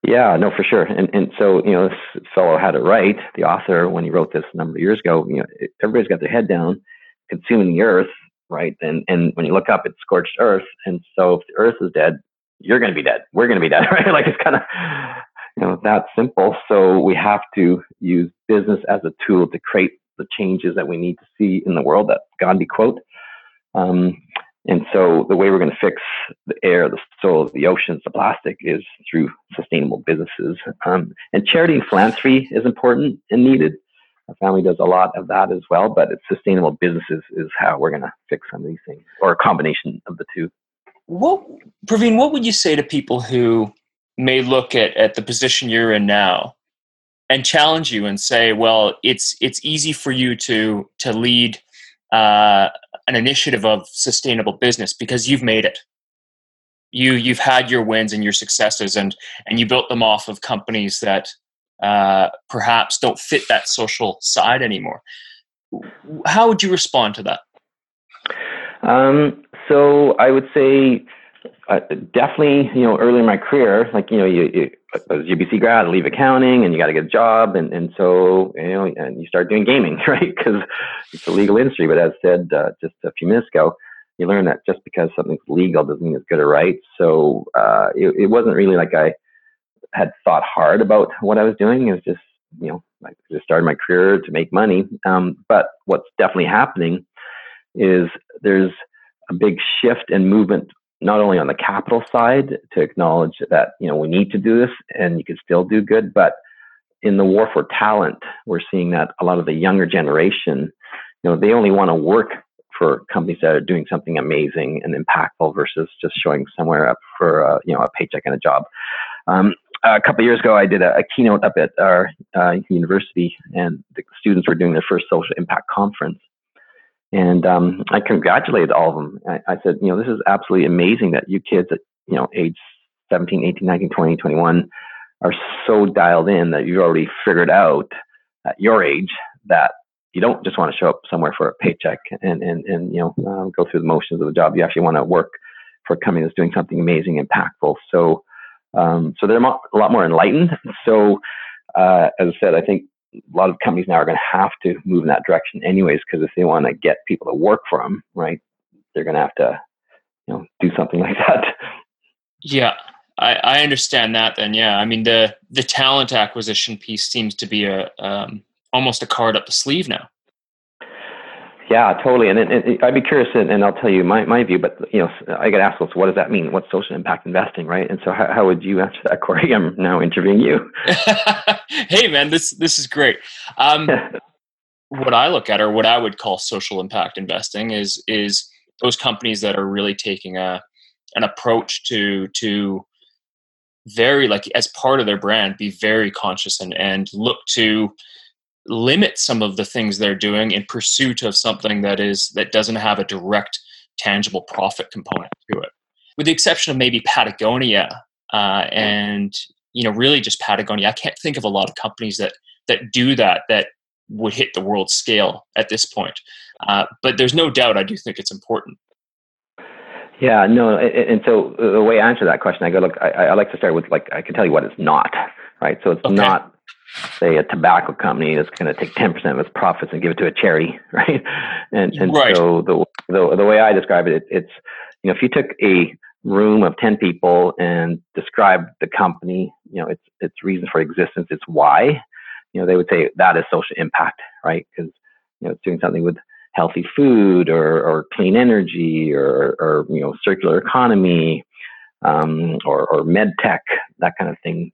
Speaker 2: yeah, no, for sure. And and so you know, this fellow had it right. The author, when he wrote this a number of years ago, you know, everybody's got their head down, consuming the earth, right? And and when you look up, it's scorched earth. And so if the earth is dead, you're going to be dead. We're going to be dead, right? like it's kind of you know that simple. So we have to use business as a tool to create the changes that we need to see in the world. That Gandhi quote. Um, and so the way we're going to fix the air, the soil, the oceans, the plastic is through sustainable businesses. Um, and charity and philanthropy is important and needed. Our family does a lot of that as well, but it's sustainable businesses is how we're going to fix some of these things, or a combination of the two.
Speaker 1: What, Praveen, what would you say to people who may look at, at the position you're in now and challenge you and say, well, it's it's easy for you to to lead uh, an initiative of sustainable business because you've made it. You you've had your wins and your successes, and and you built them off of companies that uh, perhaps don't fit that social side anymore. How would you respond to that?
Speaker 2: Um, so I would say uh, definitely, you know, early in my career, like, you know, you, you I was UBC grad, leave accounting and you got to get a job. And, and so, you know, and you start doing gaming, right? Because it's a legal industry. But as said uh, just a few minutes ago, you learn that just because something's legal doesn't mean it's good or right. So uh, it, it wasn't really like I had thought hard about what I was doing. It was just, you know, I just started my career to make money. Um, but what's definitely happening is there's a big shift and movement not only on the capital side to acknowledge that you know we need to do this and you can still do good, but in the war for talent, we're seeing that a lot of the younger generation, you know, they only want to work for companies that are doing something amazing and impactful versus just showing somewhere up for a, you know a paycheck and a job. Um, a couple years ago, I did a, a, keynote up at our uh, university, and the students were doing their first social impact conference. And um, I congratulated all of them. I, I, said, you know, this is absolutely amazing that you kids at, you know, age 17, 18, 19, 20, 21 are so dialed in that you've already figured out at your age that you don't just want to show up somewhere for a paycheck and, and, and you know, uh, go through the motions of the job. You actually want to work for a company that's doing something amazing, and impactful. So, um, so they're a lot more enlightened. So, uh, as I said, I think a lot of companies now are going to have to move in that direction anyways because if they want to get people to work for them right they're going to have to you know do something like that.
Speaker 1: Yeah. I, I understand that then yeah. I mean the the talent acquisition piece seems to be a um, almost a card up the sleeve now
Speaker 2: yeah, totally. And, and, and I'd be curious, and, and, I'll tell you my, my view, but you know, I get asked, well, so what does that mean? What's social impact investing, right? And so how, how would you answer that, Cory? I'm now interviewing you.
Speaker 1: hey, man, this, this is great. Um, what I look at, or what I would call social impact investing is, is those companies that are really taking a, an approach to, to very like as part of their brand, be very conscious and, and look to, limit some of the things they're doing in pursuit of something that is that doesn't have a direct tangible profit component to it. With the exception of maybe patagonia uh, and you know really just patagonia. I can't think of a lot of companies that that do that that would hit the world scale at this point. Uh, but there's no doubt i do think it's important.
Speaker 2: Yeah no and so the way i answer that question i go look i, I like to start with like i can tell you what it's not right so it's okay. not say a tobacco company that's going to take 10% of its profits and give it to a charity right and, and right. so the, the, the way i describe it, it, it's you know if you took a room of 10 people and described the company you know its its reason for existence its why you know they would say that is social impact right because you know it's doing something with healthy food or, or clean energy or, or you know circular economy um, or, or med tech that kind of thing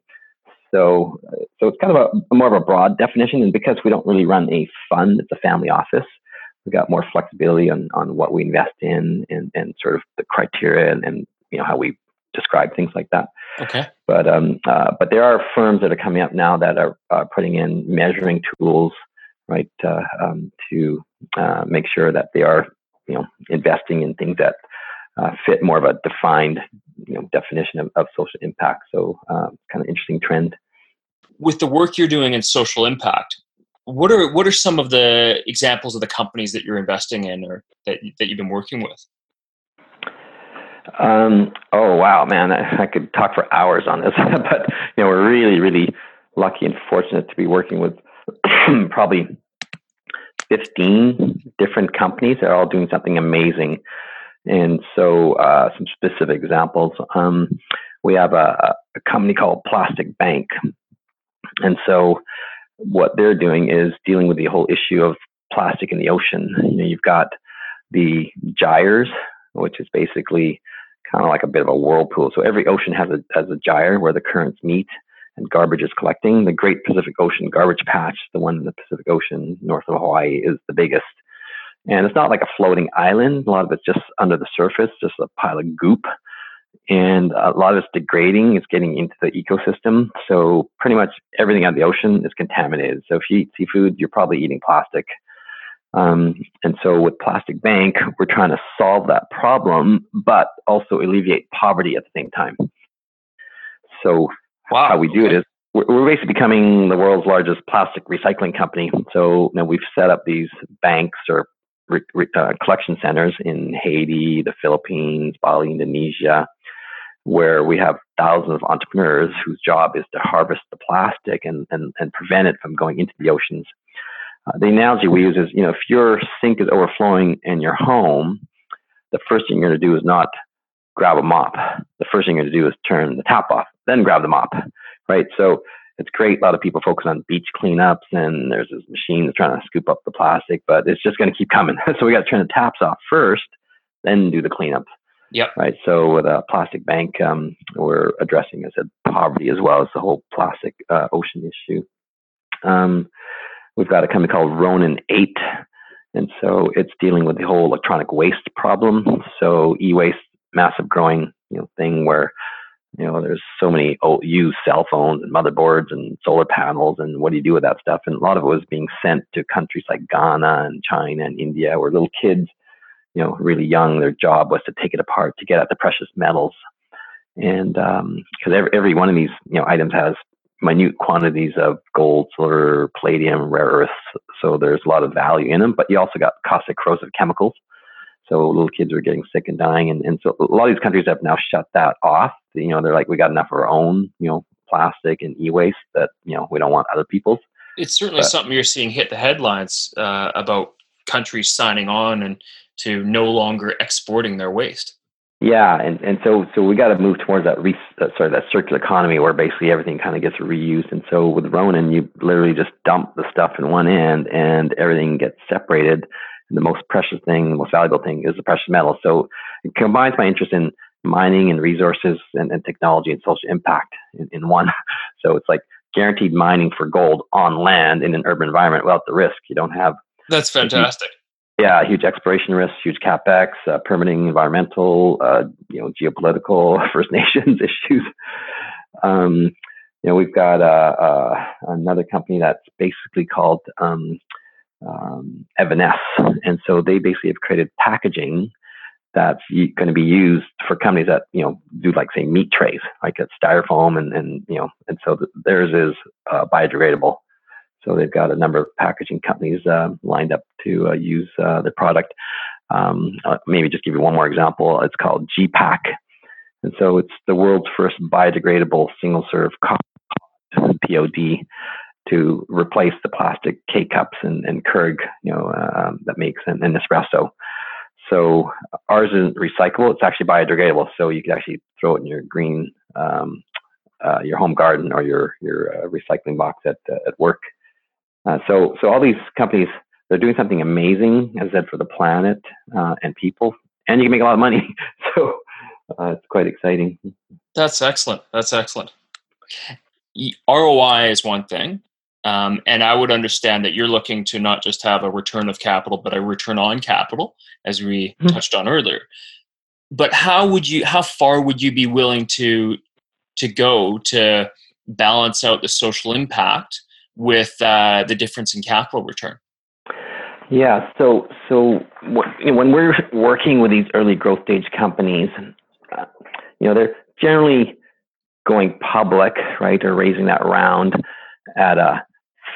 Speaker 2: so, so it's kind of a more of a broad definition. And because we don't really run a fund, it's a family office. We've got more flexibility on, on what we invest in and, and sort of the criteria and, and you know how we describe things like that.
Speaker 1: Okay.
Speaker 2: But um, uh, but there are firms that are coming up now that are uh, putting in measuring tools, right, uh, um, to uh, make sure that they are you know investing in things that uh, fit more of a defined you know definition of, of social impact. So uh, kind of interesting trend.
Speaker 1: With the work you're doing in social impact, what are what are some of the examples of the companies that you're investing in or that that you've been working with?
Speaker 2: Um, oh wow, man, I, I, could talk for hours on this, but you know we're really really lucky and fortunate to be working with probably 15 different companies that are all doing something amazing. And so, uh, some specific examples. Um, we have a, a company called Plastic Bank, and so what they're doing is dealing with the whole issue of plastic in the ocean. You know, you've got the gyres, which is basically kind of like a bit of a whirlpool. So every ocean has a has a gyre where the currents meet and garbage is collecting. The Great Pacific Ocean Garbage Patch, the one in the Pacific Ocean north of Hawaii, is the biggest. And it's not like a floating island. A lot of it's just under the surface, just a pile of goop and a lot of it's degrading. It's getting into the ecosystem. So pretty much everything out of the ocean is contaminated. So if you eat seafood, you're probably eating plastic. Um, and so with Plastic Bank, we're trying to solve that problem, but also alleviate poverty at the same time. So wow. how we do it is we're, we're basically becoming the world's largest plastic recycling company. So you know, we've set up these banks or re, re, uh, collection centers in Haiti, the Philippines, Bali, Indonesia, where we have thousands of entrepreneurs whose job is to harvest the plastic and, and, and prevent it from going into the oceans. Uh, the analogy we use is, you know, if your sink is overflowing in your home, the first thing you're going to do is not grab a mop. The first thing you're going to do is turn the tap off, then grab the mop, right? So it's great. A lot of people focus on beach cleanups, and there's this machine that's trying to scoop up the plastic, but it's just going to keep coming. so we got to turn the taps off first, then do the cleanup.
Speaker 1: Yep.
Speaker 2: Right. So with a plastic bank, um, we're addressing, as I said, poverty as well as the whole plastic uh, ocean issue. Um, we've got a company called Ronin 8. And so it's dealing with the whole electronic waste problem. So e-waste, massive growing you know, thing where you know there's so many old, used cell phones and motherboards and solar panels and what do you do with that stuff? And a lot of it was being sent to countries like Ghana and China and India where little kids you know, really young, their job was to take it apart to get at the precious metals. And because um, every, every one of these, you know, items has minute quantities of gold, silver, palladium, rare earths. So there's a lot of value in them, but you also got caustic corrosive chemicals. So little kids are getting sick and dying. And, and so a lot of these countries have now shut that off. You know, they're like, we got enough of our own, you know, plastic and e-waste that, you know, we don't want other people's.
Speaker 1: It's certainly but, something you're seeing hit the headlines uh, about countries signing on and to no longer exporting their waste.
Speaker 2: Yeah, and, and so so we got to move towards that re, uh, sorry that circular economy where basically everything kind of gets reused. And so with Ronin, you literally just dump the stuff in one end, and everything gets separated. And the most precious thing, the most valuable thing, is the precious metal. So it combines my interest in mining and resources and, and technology and social impact in, in one. So it's like guaranteed mining for gold on land in an urban environment without the risk. You don't have
Speaker 1: that's fantastic
Speaker 2: yeah, huge exploration risks, huge capex, uh, permitting, environmental, uh, you know, geopolitical, First Nations issues. Um, you know, we've got uh, uh another company that's basically called um, um, and so they basically have created packaging that's going to be used for companies that you know do like say meat trays, like a styrofoam, and and you know, and so theirs is uh, biodegradable. So they've got a number of packaging companies uh, lined up to uh, use uh, the product. Um, uh, maybe just give you one more example. It's called GPAC. And so it's the world's first biodegradable single serve POD to replace the plastic K cups and, and Keurig, you know, um, that makes an, an espresso. So ours isn't recyclable; it's actually biodegradable. So you can actually throw it in your green, um, uh, your home garden or your your uh, recycling box at uh, at work. Uh, so, so all these companies, they're doing something amazing, as I said, for the planet uh, and people, and you can make a lot of money. so, uh, it's quite exciting.
Speaker 1: That's excellent. That's excellent. ROI is one thing, um, and I would understand that you're looking to not just have a return of capital, but a return on capital, as we mm-hmm. touched on earlier. But how would you? How far would you be willing to to go to balance out the social impact with uh, the difference in capital return?
Speaker 2: Yeah. So, so when we're working with these early growth stage companies, uh, you know, they're generally going public, right, or raising that round at a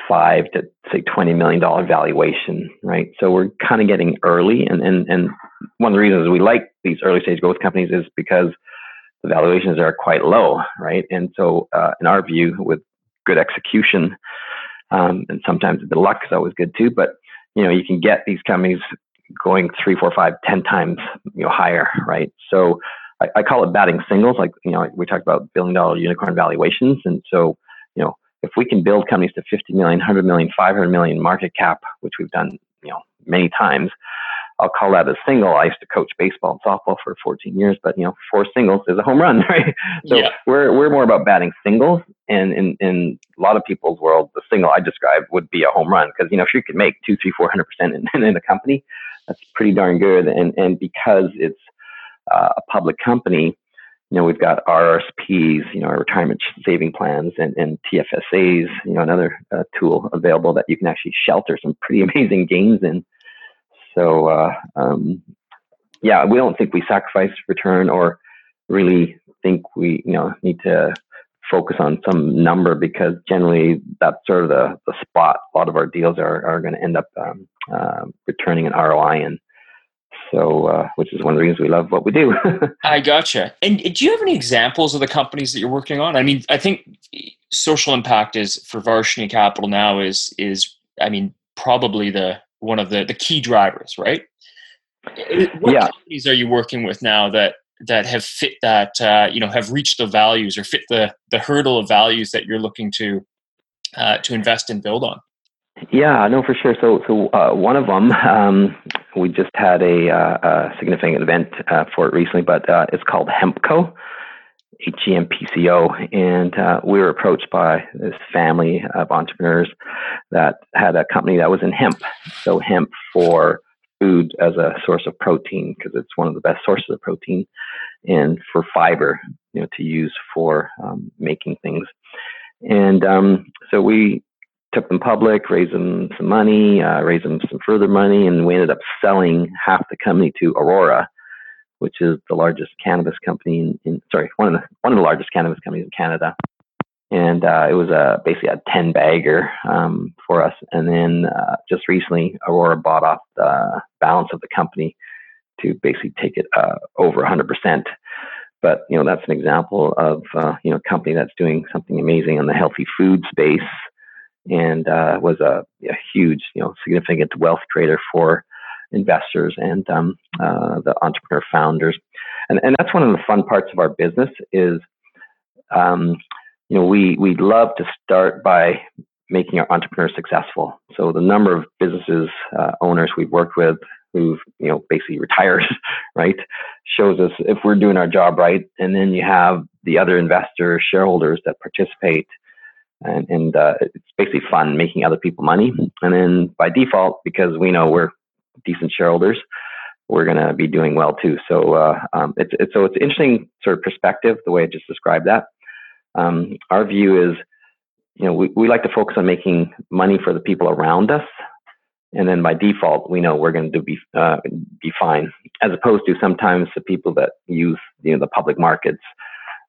Speaker 2: five to say twenty million dollar valuation, right? So we're kind of getting early, and and and one of the reasons we like these early stage growth companies is because the valuations are quite low, right? And so, uh, in our view, with good execution, um, and sometimes the luck is always good too, but you know, you can get these companies going three, four, five, ten times, you know, higher, right? So I, I call it batting singles. Like, you know, we talked about billion dollar unicorn valuations. And so, you know, if we can build companies to 50 million, 100 million, 500 million market cap, which we've done, you know, many times, I'll call that a single. I used to coach baseball and softball for 14 years, but you know, four singles is a home run, right? So yeah. we're we're more about batting singles, and in in a lot of people's world, the single I described would be a home run because you know if you could make two, three, four hundred percent in in a company, that's pretty darn good. And and because it's uh, a public company, you know, we've got RRSPs, you know, our retirement saving plans and, and TFSAs, you know, another uh, tool available that you can actually shelter some pretty amazing gains in. So, uh, um, yeah, we don't think we sacrifice return or really think we, you know, need to focus on some number because generally that's sort of the, the spot. A lot of our deals are, are going to end up um, uh, returning an ROI and so, uh, which is one of the reasons we love what we do.
Speaker 1: I gotcha. And do you have any examples of the companies that you're working on? I mean, I think social impact is for Varshney Capital now is is I mean probably the one of the the key drivers, right? What yeah. companies are you working with now that that have fit that uh, you know have reached the values or fit the the hurdle of values that you're looking to uh, to invest and build on?
Speaker 2: Yeah, no, for sure. So, so uh, one of them, um, we just had a, uh, a significant event uh, for it recently, but uh, it's called Hempco, H-E-M-P-C-O, and uh, we were approached by this family of entrepreneurs that had a company that was in hemp. So, hemp for food as a source of protein because it's one of the best sources of protein, and for fiber, you know, to use for um, making things. And um, so we took them public, raised them some money, uh, raised them some further money, and we ended up selling half the company to Aurora, which is the largest cannabis company in, in sorry, one of the one of the largest cannabis companies in Canada. And uh, it was a basically a ten bagger um, for us. And then uh, just recently, Aurora bought off the balance of the company to basically take it uh, over 100%. But you know that's an example of uh, you know a company that's doing something amazing in the healthy food space and uh, was a, a, huge, you know, significant wealth creator for investors and um, uh, the entrepreneur founders. And, and that's one of the fun parts of our business is, um, you know, we, we love to start by making our entrepreneurs successful. So the number of businesses, uh, owners we've worked with who've, you know, basically retired, right, shows us if we're doing our job right. And then you have the other investors, shareholders that participate and, and uh, it's basically fun making other people money. And then by default, because we know we're decent shareholders, we're going to be doing well too. So uh, um, it's, it's so it's interesting sort of perspective the way I just described that. Um, our view is, you know, we, we like to focus on making money for the people around us, and then by default, we know we're going to be uh, be fine. As opposed to sometimes the people that use you know the public markets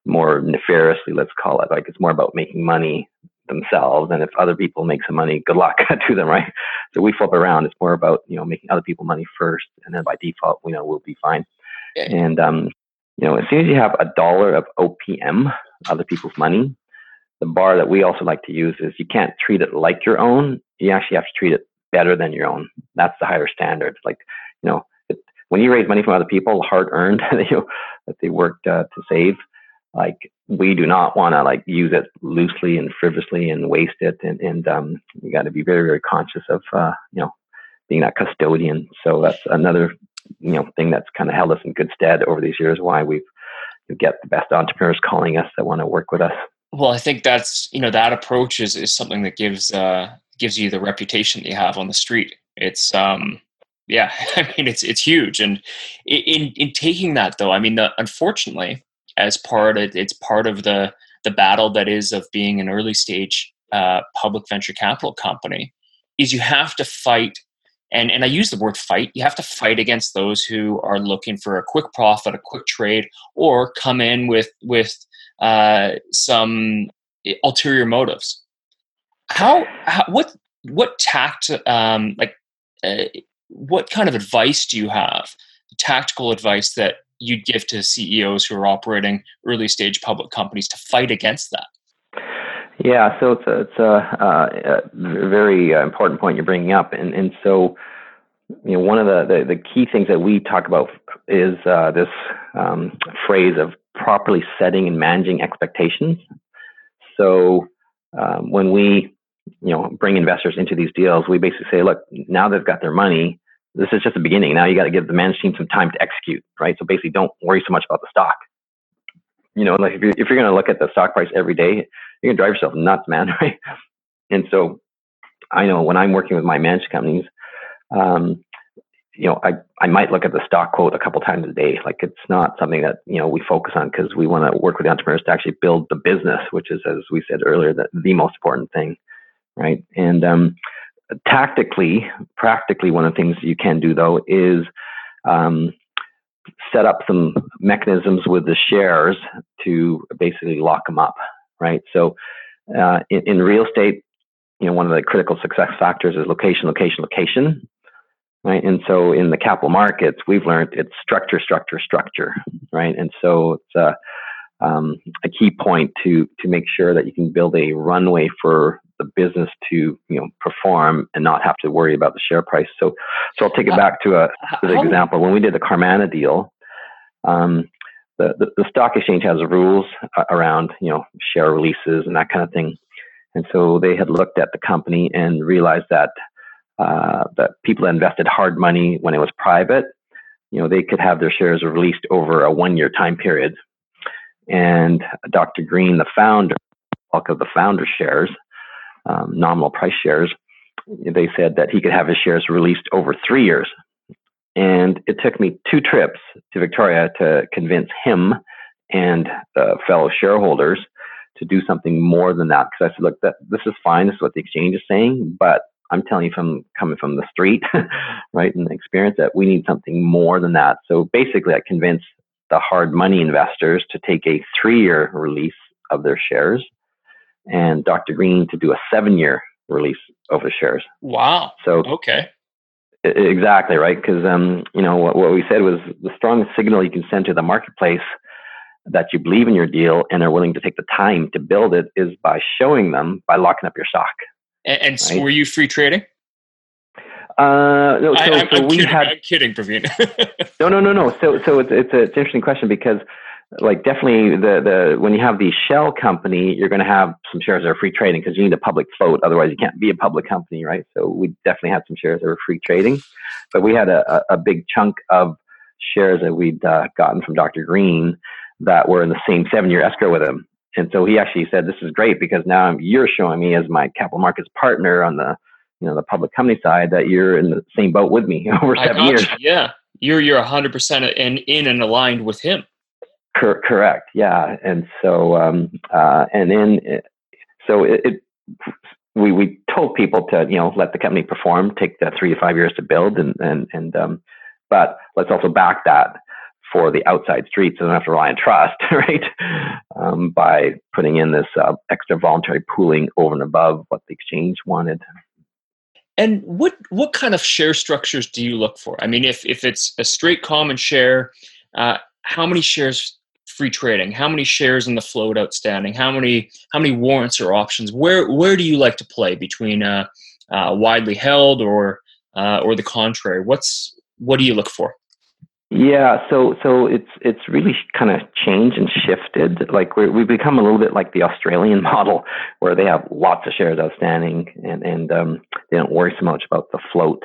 Speaker 2: more nefariously, let's call it. Like it's more about making money themselves. And if other people make some money, good luck to them, right? So we flip around. It's more about, you know, making other people money first. And then by default, we know we'll be fine. Yeah. And, um, you know, as soon as you have a dollar of OPM, other people's money, the bar that we also like to use is you can't treat it like your own. You actually have to treat it better than your own. That's the higher standard. Like, you know, it, when you raise money from other people, hard earned, that you know, that they worked uh, to save, like we do not want to like use it loosely and frivolously and waste it and and um, you got to be very very conscious of uh, you know being that custodian. So that's another you know thing that's kind of held us in good stead over these years why we've we get the best entrepreneurs calling us that want to work with us.
Speaker 1: Well i think that's you know that approach is, is something that gives uh gives you the reputation that you have on the street. It's um yeah i mean it's it's huge. And in in taking that though i mean the, unfortunately as part of it's part of the the battle that is of being an early stage uh, public venture capital company is you have to fight and and I use the word fight. You have to fight against those who are looking for a quick profit, a quick trade, or come in with with uh, some ulterior motives. How, how what what tact um, like uh, what kind of advice do you have? Tactical advice that you'd give to CEOs who are operating early stage public companies to fight against that?
Speaker 2: Yeah, so it's a, it's a, uh, a very uh, important point you're bringing up, and and so you know one of the the, the key things that we talk about is uh, this um, phrase of properly setting and managing expectations. So um, when we you know bring investors into these deals, we basically say, look, now they've got their money. This is just the beginning. Now you got to give the management team some time to execute, right? So basically, don't worry so much about the stock. You know, like if you're, if you're going to look at the stock price every day, you're gonna drive yourself nuts, man, right? And so I know when I'm working with my managed companies, um, you know, I, I might look at the stock quote a couple times a day. Like it's not something that, you know, we focus on because we want to work with the entrepreneurs to actually build the business, which is, as we said earlier, the, the most important thing. Right. And, um, tactically, practically, one of the things you can do though is, um, set up some mechanisms with the shares to basically lock them up right? So uh, in, in real estate, you know, one of the critical success factors is location, location, location, right? And so in the capital markets, we've learned it's structure, structure, structure, right? And so it's a, um, a key point to to make sure that you can build a runway for the business to you know perform and not have to worry about the share price. So so I'll take it back to a to the example when we did the Carmanah deal. Um, the, the, the stock exchange has rules around you know share releases and that kind of thing, and so they had looked at the company and realized that uh, that people that invested hard money when it was private, you know, they could have their shares released over a one-year time period. And Dr. Green, the founder, bulk of the founder shares, um, nominal price shares, they said that he could have his shares released over three years. And it took me two trips to Victoria to convince him and the fellow shareholders to do something more than that. Because I said, look, that this is fine. This is what the exchange is saying, but I'm telling you from coming from the street, right, and experience that we need something more than that. So basically, I convinced the hard money investors to take a three-year release of their shares, and Dr. Green to do a seven-year release of the shares.
Speaker 1: Wow. So okay.
Speaker 2: Exactly right, because um, you know what, what we said was the strongest signal you can send to the marketplace that you believe in your deal and are willing to take the time to build it is by showing them by locking up your stock.
Speaker 1: And, and right? were you free trading?
Speaker 2: Uh, no, so,
Speaker 1: I,
Speaker 2: so we
Speaker 1: kidding,
Speaker 2: had.
Speaker 1: I'm kidding, Praveen.
Speaker 2: no, no, no, no. So, so it's it's, a, it's an interesting question because like definitely the the when you have the shell company, you're going to have some shares that are free trading because you need a public float. Otherwise, you can't be a public company, right? So we definitely had some shares that were free trading, but we had a, a big chunk of shares that we'd uh, gotten from Dr. Green that were in the same seven year escrow with him. And so he actually said, "This is great because now you're showing me as my capital markets partner on the you know the public company side that you're in the same boat with me over seven years."
Speaker 1: You. Yeah, you're you're 100 percent in in and aligned with him.
Speaker 2: Cor- correct. Yeah. And so, um, uh, and then, so it, it, we, we told people to, you know, let the company perform, take the three to five years to build and, and, and, um, but let's also back that for the outside streets don't have to rely on trust, right? Um, by putting in this uh, extra voluntary pooling over and above what the exchange wanted.
Speaker 1: And what what kind of share structures do you look for? I mean, if if it's a straight common share, uh, how many shares free trading? How many shares in the float outstanding? How many how many warrants or options? Where where do you like to play between uh, uh, widely held or uh, or the contrary? What's what do you look for?
Speaker 2: Yeah, so so it's it's really kind of changed and shifted. Like we we've become a little bit like the Australian model, where they have lots of shares outstanding and and um, they don't worry so much about the float.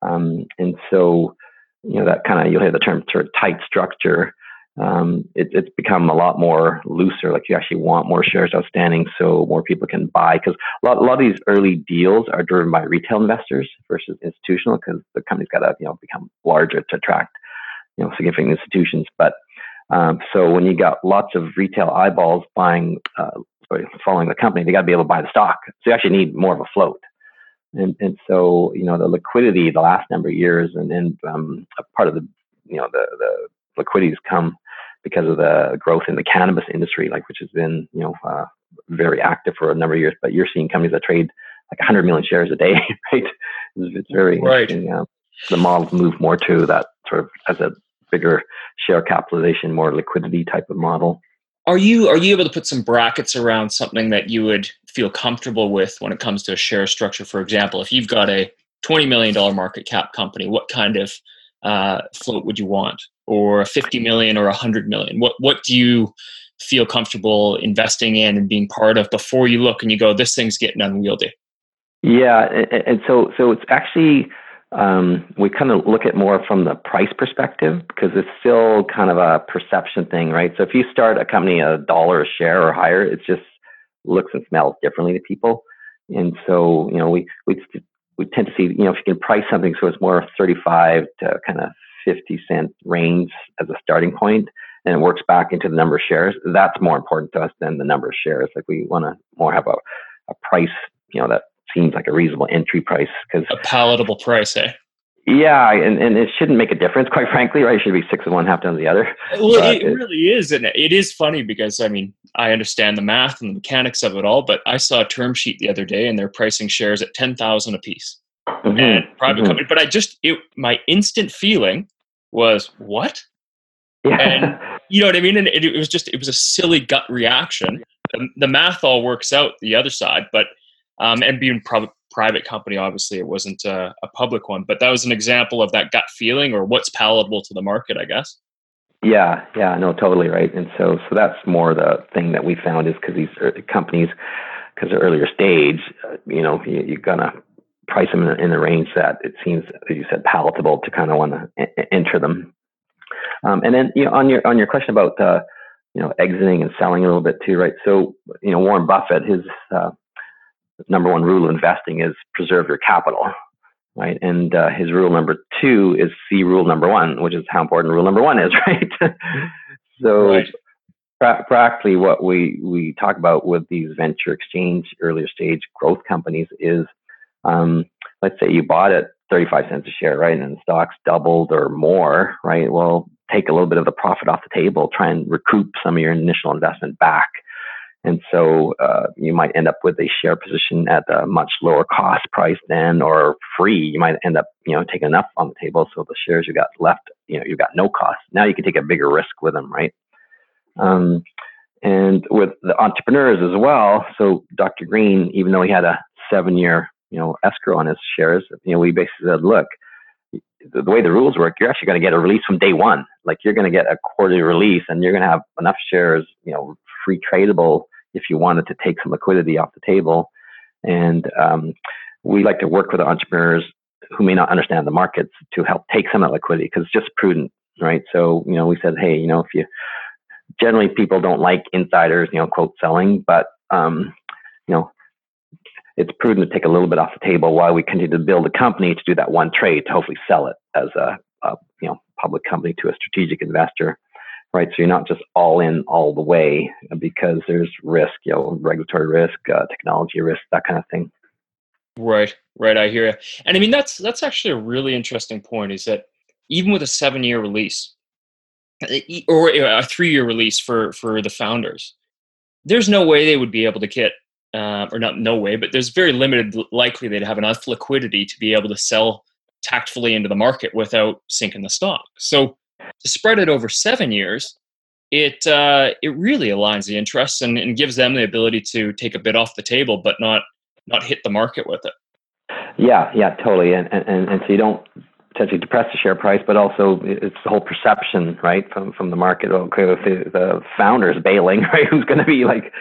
Speaker 2: Um, and so you know that kind of you'll hear the term sort of tight structure um, it, it's become a lot more looser. Like you actually want more shares outstanding so more people can buy. Because a lot, a lot of these early deals are driven by retail investors versus institutional because the company's got to you know become larger to attract you know significant institutions. But um, so when you got lots of retail eyeballs buying, uh, sorry, following the company, they got to be able to buy the stock. So you actually need more of a float. And and so you know the liquidity the last number of years, and then um, a part of the you know the the liquidities come because of the growth in the cannabis industry, like which has been you know uh, very active for a number of years. But you're seeing companies that trade like 100 million shares a day, right? It's, it's very right. interesting. Uh, the models move more to that sort of as a bigger share capitalization, more liquidity type of model.
Speaker 1: Are you are you able to put some brackets around something that you would feel comfortable with when it comes to a share structure? For example, if you've got a twenty million dollar market cap company, what kind of uh, float would you want, or a fifty million or a hundred million? What what do you feel comfortable investing in and being part of before you look and you go, this thing's getting unwieldy?
Speaker 2: Yeah, and, so so it's actually um, we kind of look at more from the price perspective because it's still kind of a perception thing, right? So if you start a company a dollar a share or higher, it just looks and smells differently to people. And so, you know, we, we, we tend to see, you know, if you can price something so it's more 35 to kind of 50 cent range as a starting point and it works back into the number of shares, that's more important to us than the number of shares. Like we want to more have a, a price, you know, that seems like a reasonable entry price because
Speaker 1: a palatable price, eh?
Speaker 2: Yeah, and, and it shouldn't make a difference, quite frankly, right? It should be six of one, half done of the other.
Speaker 1: Well, it, it, really is, and it is funny because I mean, I understand the math and the mechanics of it all, but I saw a term sheet the other day, and they're pricing shares at ten thousand a piece, mm-hmm. and private mm-hmm. company. But I just, it, my instant feeling was what? Yeah. And you know what I mean? And it, it was just, it was a silly gut reaction. The, the math all works out the other side, but um, and being pro- private company, obviously it wasn't a, a, public one, but that was an example of that gut feeling or what's palatable to the market, I guess.
Speaker 2: Yeah, yeah, no, totally right. And so, so that's more the thing that we found is because these companies, because they're earlier stage, uh, you know, you, you're gonna price them in, in the range that it seems, as you said, palatable to kind of want to enter them. Um, and then, you know, on your on your question about uh, you know exiting and selling a little bit too, right? So, you know, Warren Buffett, his uh, number one rule of investing is preserve your capital, right? And uh, his rule number two is see rule number one, which is how important rule number one is, right? so right. Pra- practically what we, we talk about with these venture exchange earlier stage growth companies is, um, let's say you bought it 35 cents a share, right? And the stock's doubled or more, right? Well, take a little bit of the profit off the table, try and recoup some of your initial investment back and so uh, you might end up with a share position at a much lower cost price than or free. You might end up, you know, taking enough on the table so the shares you got left, you know, you've got no cost. Now you can take a bigger risk with them, right? Um, and with the entrepreneurs as well. So Dr. Green, even though he had a seven-year, you know, escrow on his shares, you know, we basically said, look, the, the way the rules work, you're actually going to get a release from day one. Like you're going to get a quarterly release, and you're going to have enough shares, you know, free tradable if you wanted to take some liquidity off the table. And um, we like to work with entrepreneurs who may not understand the markets to help take some of that liquidity because it's just prudent, right? So, you know, we said, hey, you know, if you generally people don't like insiders, you know, quote selling, but um, you know, it's prudent to take a little bit off the table while we continue to build a company to do that one trade to hopefully sell it as a, a you know public company to a strategic investor right? So you're not just all in all the way because there's risk, you know, regulatory risk, uh, technology risk, that kind of thing.
Speaker 1: Right, right. I hear you. And I mean, that's that's actually a really interesting point. Is that even with a seven-year release or a three-year release for for the founders, there's no way they would be able to get. Uh, or not no way, but there's very limited likely they'd have enough liquidity to be able to sell tactfully into the market without sinking the stock. So to spread it over seven years, it uh, it really aligns the interests and, and gives them the ability to take a bit off the table, but not not hit the market with it.
Speaker 2: Yeah, yeah, totally. And and, and so you don't potentially depress the share price, but also it's the whole perception, right, from from the market. Okay, if the, the founder's bailing, right, who's going to be like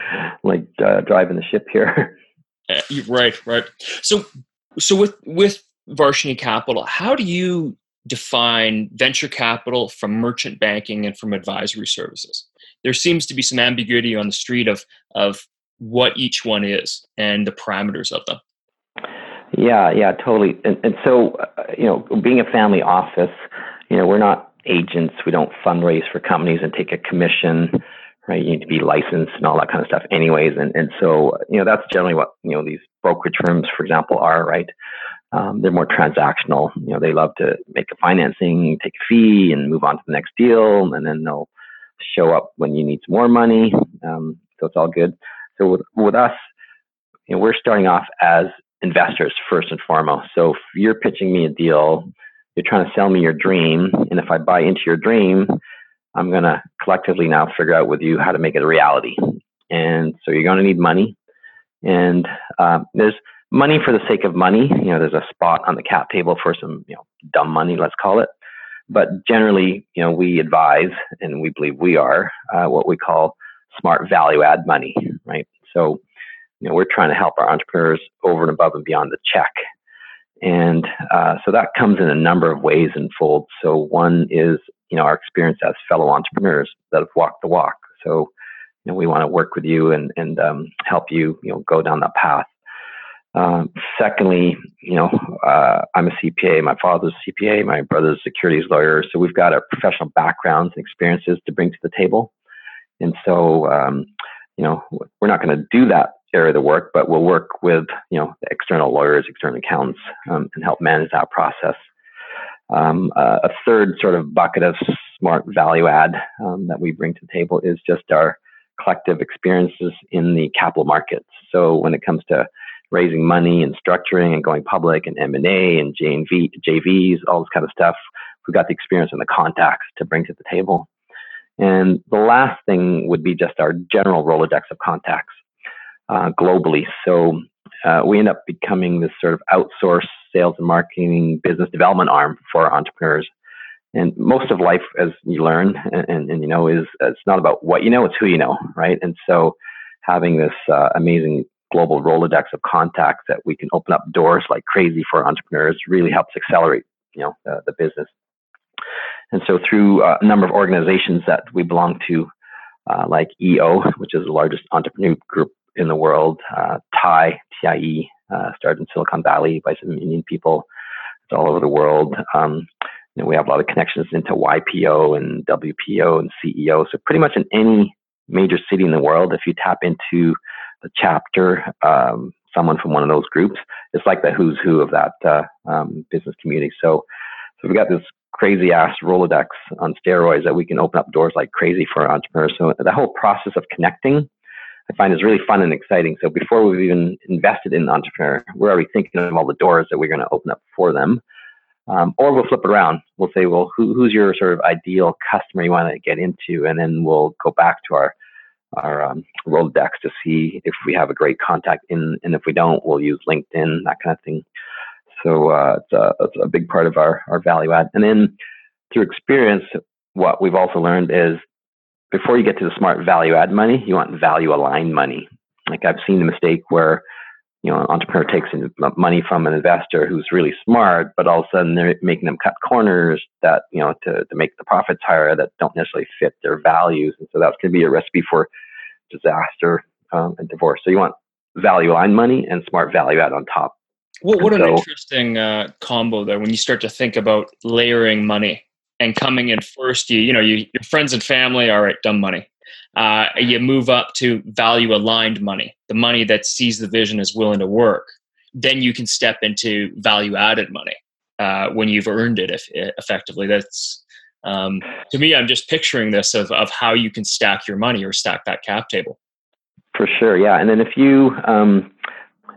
Speaker 2: like uh, driving the ship here?
Speaker 1: Uh, right, right. So so with with Varshney Capital, how do you define venture capital from merchant banking and from advisory services. There seems to be some ambiguity on the street of of what each one is and the parameters of them.
Speaker 2: Yeah, yeah, totally. And, and so, uh, you know, being a family office, you know, we're not agents. We don't fundraise for companies and take a commission, right? You need to be licensed and all that kind of stuff, anyways. And and so you know that's generally what you know these brokerage firms, for example, are right. Um, they're more transactional. You know, they love to make a financing, take a fee, and move on to the next deal, and then they'll show up when you need some more money. Um, so it's all good. So with with us, you know, we're starting off as investors first and foremost. So if you're pitching me a deal, you're trying to sell me your dream, and if I buy into your dream, I'm going to collectively now figure out with you how to make it a reality. And so you're going to need money. And um, there's money for the sake of money. You know, there's a spot on the cap table for some, you know, dumb money, let's call it. But generally, you know, we advise, and we believe we are uh, what we call smart value add money, right? So, you know, we're trying to help our entrepreneurs over and above and beyond the check. And uh, so that comes in a number of ways and folds. So one is you know our experience as fellow entrepreneurs that have walked the walk. So you know we want to work with you and and um, help you you know go down that path. Um, secondly, you know uh, I'm a CPA. My father's a CPA. My brother's a securities lawyer. So we've got our professional backgrounds and experiences to bring to the table. And so um, you know we're not going to do that area of the work, but we'll work with you know external lawyers, external accountants, um, and help manage that process. Um, uh, a third sort of bucket of smart value add um, that we bring to the table is just our collective experiences in the capital markets. So when it comes to raising money and structuring and going public and M&A and JV, JVs, all this kind of stuff, we've got the experience and the contacts to bring to the table. And the last thing would be just our general Rolodex of contacts uh, globally. So uh, we end up becoming this sort of outsourced sales and marketing business development arm for entrepreneurs. And most of life, as you learn and, and, and, you know, is it's not about what you know, it's who you know, right? And so having this uh, amazing global Rolodex of contacts that we can open up doors like crazy for entrepreneurs really helps accelerate, you know, uh, the business. And so through uh, a number of organizations that we belong to, uh, like EO, which is the largest entrepreneur group in the world, uh, TIE, TIE, uh, started in Silicon Valley by some Indian people. It's all over the world. Um, you know, we have a lot of connections into YPO and WPO and CEO. So pretty much in any major city in the world, if you tap into the chapter, um, someone from one of those groups, it's like the who's who of that uh, um, business community. So, so we've got this crazy ass Rolodex on steroids that we can open up doors like crazy for entrepreneurs. So the whole process of connecting I find is really fun and exciting. So before we've even invested in an entrepreneur, we're already thinking of all the doors that we're going to open up for them. Um, or we'll flip it around. We'll say, well, who, who's your sort of ideal customer you want to get into? And then we'll go back to our our um, Rolodex to see if we have a great contact in, and if we don't, we'll use LinkedIn, that kind of thing. So uh, it's, a, it's a big part of our, our value add. And then through experience, what we've also learned is before you get to the smart value add money, you want value aligned money. Like I've seen the mistake where, you know, an entrepreneur takes money from an investor who's really smart, but all of a sudden they're making them cut corners that, you know, to, to make the profits higher that don't necessarily fit their values. And so that's going to be a recipe for disaster um, and divorce. So you want value aligned money and smart value add on top.
Speaker 1: What, what an interesting uh, combo there when you start to think about layering money and coming in first, you you know you, your friends and family, are at dumb money. Uh, you move up to value aligned money, the money that sees the vision is willing to work. Then you can step into value added money uh, when you've earned it. If, effectively, that's um, to me. I'm just picturing this of of how you can stack your money or stack that cap table.
Speaker 2: For sure, yeah. And then if you um,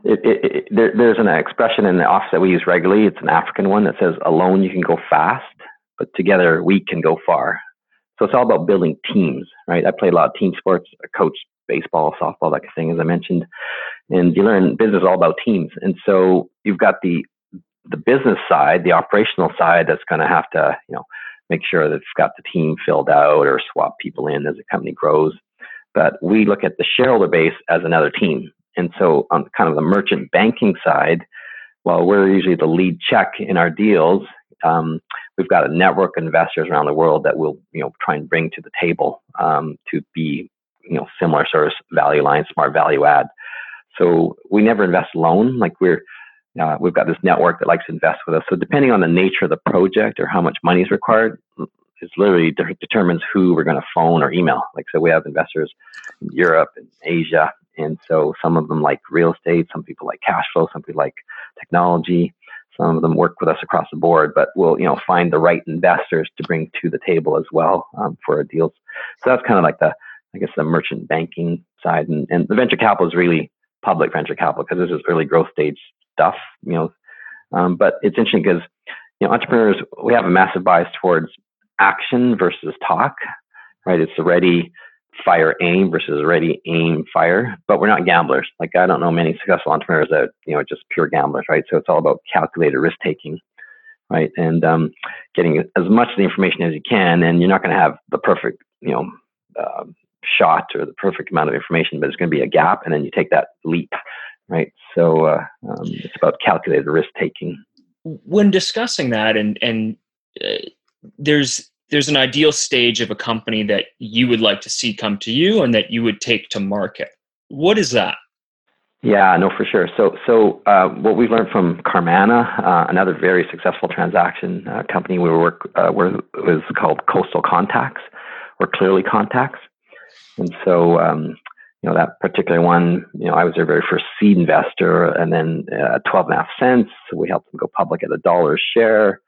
Speaker 2: it, it, it, there, there's an expression in the office that we use regularly. It's an African one that says, "Alone you can go fast." But together we can go far. So it's all about building teams, right? I played a lot of team sports, I coached baseball, softball, that kind of thing, as I mentioned. And you learn business is all about teams. And so you've got the the business side, the operational side that's going to have to, you know, make sure that it's got the team filled out or swap people in as the company grows. But we look at the shareholder base as another team. And so on kind of the merchant banking side, while we're usually the lead check in our deals, um, we've got a network of investors around the world that we'll you know try and bring to the table um, to be you know similar sort of value line, smart value add. So we never invest alone. Like we're uh, we've got this network that likes to invest with us. So depending on the nature of the project or how much money is required, it literally de- determines who we're going to phone or email. Like, so we have investors in Europe and Asia, and so some of them like real estate, some people like cash flow, some people like technology. Some of them work with us across the board, but we'll you know find the right investors to bring to the table as well um, for our deals. So that's kind of like the I guess the merchant banking side, and, and the venture capital is really public venture capital because this is early growth stage stuff. You know, um, but it's interesting because you know entrepreneurs we have a massive bias towards action versus talk, right? It's already fire aim versus ready aim fire but we're not gamblers. Like i don't know many successful entrepreneurs that you know just pure gamblers right? So it's all about calculated risk taking right? And um, getting as much of the information as you can and you're not going to have the perfect you know uh, shot or the perfect amount of information but it's going to be a gap and then you take that leap right? So uh, um, it's about calculated risk taking.
Speaker 1: When discussing that and and uh, there's there's an ideal stage of a company that you would like to see come to you and that you would take to market. What is that?
Speaker 2: Yeah, no, for sure. So, so uh, what we've learned from Carmanah, uh, another very successful transaction uh, company we work uh, was called Coastal Contacts or Clearly Contacts, and so um, you know that particular one, you know, I was their very first seed investor, and then uh, twelve and a half cents. We helped them go public at a dollar share.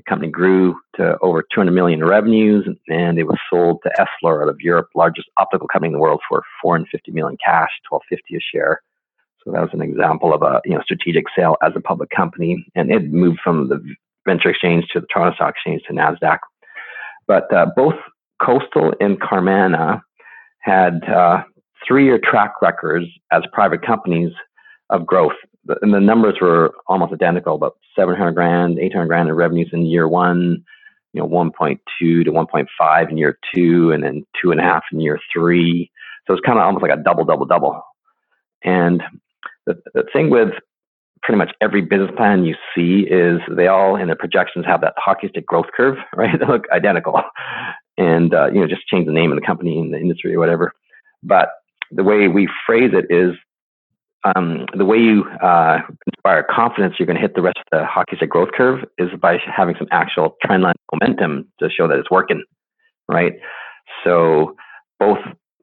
Speaker 2: The company grew to over 200 million in revenues, and it was sold to Essilor out of Europe, largest optical company in the world, for 450 million cash, 1250 a share. So that was an example of a you know strategic sale as a public company, and it moved from the venture exchange to the Toronto Stock Exchange to Nasdaq. But uh, both Coastal and Carmanah had uh, three-year track records as private companies of growth and the numbers were almost identical, about 700 grand, 800 grand in revenues in year one, you know, 1.2 to 1.5 in year two, and then two and a half in year three. So it's kind of almost like a double, double, double. And the, the thing with pretty much every business plan you see is they all in their projections have that hockey stick growth curve, right? They look identical. And, uh, you know, just change the name of the company in the industry or whatever. But the way we phrase it is um, the way you uh, inspire confidence you're going to hit the rest of the hockey stick growth curve is by having some actual trendline momentum to show that it's working, right? So both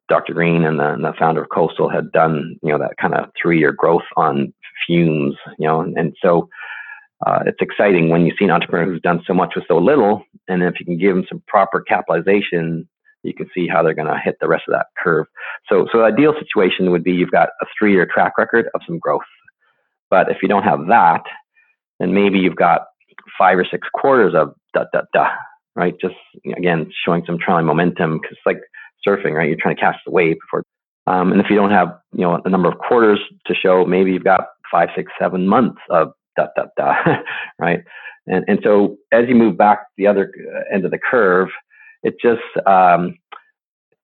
Speaker 2: Dr. Green and the, and the founder of Coastal had done, you know, that kind of three-year growth on fumes, you know, and, and so uh, it's exciting when you see an entrepreneur who's done so much with so little, and if you can give them some proper capitalization you can see how they're going to hit the rest of that curve. So, so the ideal situation would be you've got a three-year track record of some growth. But if you don't have that, then maybe you've got five or six quarters of da da da, right? Just again showing some trailing momentum because it's like surfing, right? You're trying to catch the wave before. Um, and if you don't have you know a number of quarters to show, maybe you've got five, six, seven months of da da da, right? And and so as you move back the other end of the curve, it just um,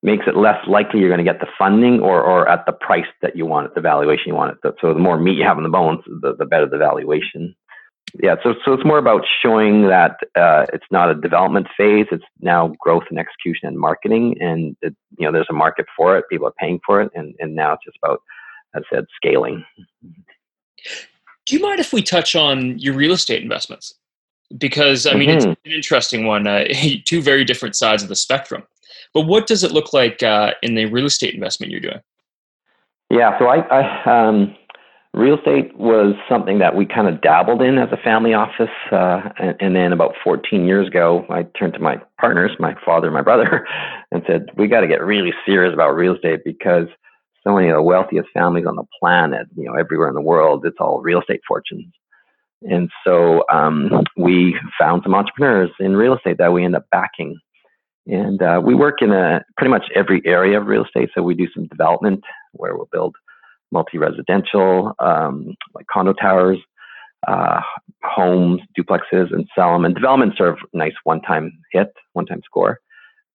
Speaker 2: makes it less likely you're going to get the funding or, or at the price that you want it, the valuation you want it. So the more meat you have in the bones, the, the better the valuation. Yeah, so so it's more about showing that uh, it's not a development phase; it's now growth and execution and marketing, and it, you know there's a market for it. People are paying for it, and and now it's just about, as I said, scaling.
Speaker 1: Do you mind if we touch on your real estate investments? Because I mean mm-hmm. it's an interesting one. Uh, two very different sides of the spectrum. But what does it look like uh, in the real estate investment you're doing?
Speaker 2: Yeah, so I, I um, real estate was something that we kind of dabbled in as a family office, uh, and, and, then about 14 years ago, I turned to my partners, my father and my brother, and said, "We got to get really serious about real estate because." So many of the wealthiest families on the planet, you know, everywhere in the world, it's all real estate fortunes. And so um, we found some entrepreneurs in real estate that we end up backing. And uh, we work in a, pretty much every area of real estate. So we do some development where we'll build multi-residential, um, like condo towers, uh, homes, duplexes, and sell them. And developments are a nice one-time hit, one-time score.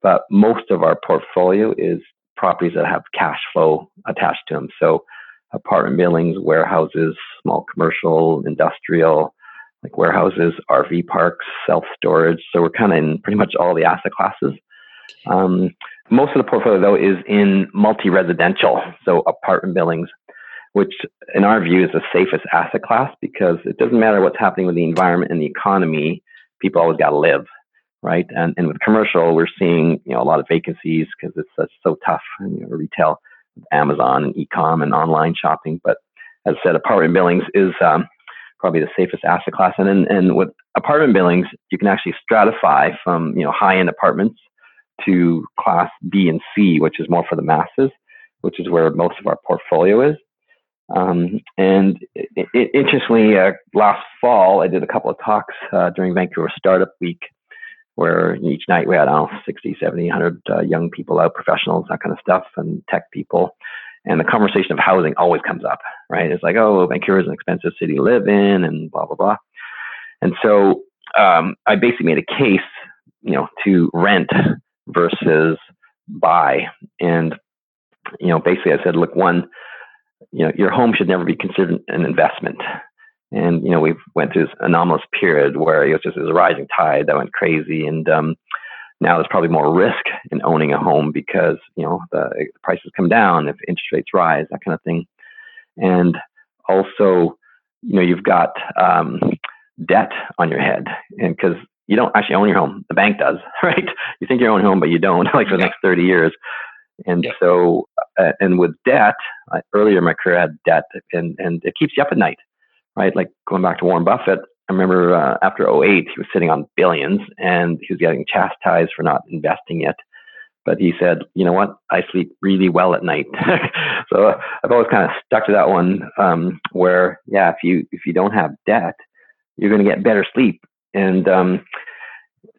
Speaker 2: But most of our portfolio is properties that have cash flow attached to them. So apartment buildings, warehouses, small commercial, industrial, like warehouses, RV parks, self storage. So we're kind of in pretty much all the asset classes. Um, most of the portfolio, though, is in multi residential, so apartment buildings, which in our view is the safest asset class because it doesn't matter what's happening with the environment and the economy, people always got to live. right? And, and with commercial, we're seeing you know a lot of vacancies because it's, it's so tough in you know, retail, Amazon and e-com and online shopping. But as I said, apartment buildings is um, probably the safest asset class. And then, and with apartment buildings, you can actually stratify from you know high-end apartments to class B and C, which is more for the masses, which is where most of our portfolio is. Um, and it, it, interestingly, uh, last fall, I did a couple of talks uh, during Vancouver Startup Week, where each night we had, I don't know, 60, 70, 100 uh, young people out, professionals, that kind of stuff, and tech people. And the conversation of housing always comes up, right? It's like, oh, Vancouver is an expensive city to live in, and blah, blah, blah. And so um, I basically made a case, you know, to rent versus buy. And, you know, basically I said, look, one, you know, your home should never be considered an investment. And, you know, we went through this anomalous period where it was just it was a rising tide that went crazy. And um, now there's probably more risk in owning a home because, you know, the prices come down if interest rates rise, that kind of thing. And also, you know, you've got um, debt on your head. And because you don't actually own your home, the bank does, right? You think you own your home, but you don't, like for the next 30 years. And yeah. so, uh, and with debt, uh, earlier in my career, I had debt, and, and it keeps you up at night, right? Like going back to Warren Buffett, I remember uh, after 08, he was sitting on billions and he was getting chastised for not investing it. But he said, you know what? I sleep really well at night. so I've always kind of stuck to that one um, where, yeah, if you, if you don't have debt, you're going to get better sleep. And, um,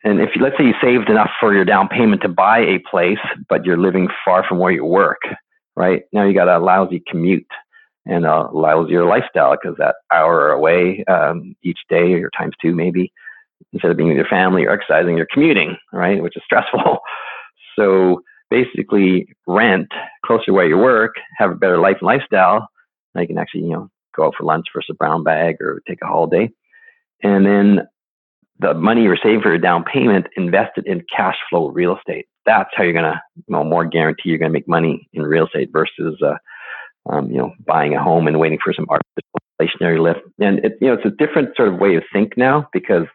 Speaker 2: and if you, let's say you saved enough for your down payment to buy a place, but you're living far from where you work, right? Now you got a lousy commute and a lousier lifestyle because that hour away um, each day or times two maybe instead of being with your family or exercising, you're commuting, right? Which is stressful. so basically, rent closer to where you work, have a better life and lifestyle. Now you can actually, you know, go out for lunch versus a brown bag or take a holiday. And then the money you're saving for your down payment invested in cash flow real estate. That's how you're gonna, you know, more guarantee you're gonna make money in real estate versus, uh, um, you know, buying a home and waiting for some inflationary lift. And it, you know, it's a different sort of way of think now because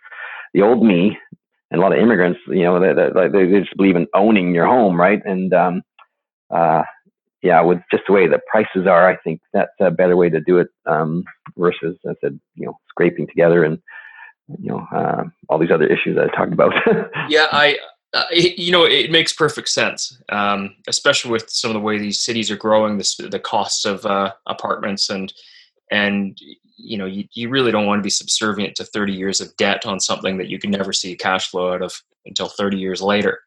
Speaker 2: the old me and a lot of immigrants, you know, they, they, they just believe in owning your home, right? And um, uh, yeah, with just the way the prices are, I think that's a better way to do it um, versus, I said, you know, scraping together and you know uh, all these other issues that I talked about.
Speaker 1: yeah, I uh, you know it makes perfect sense, um, especially with some of the way these cities are growing, the the costs of uh, apartments and and you know you, you really don't want to be subservient to 30 years of debt on something that you can never see cash flow out of until 30 years later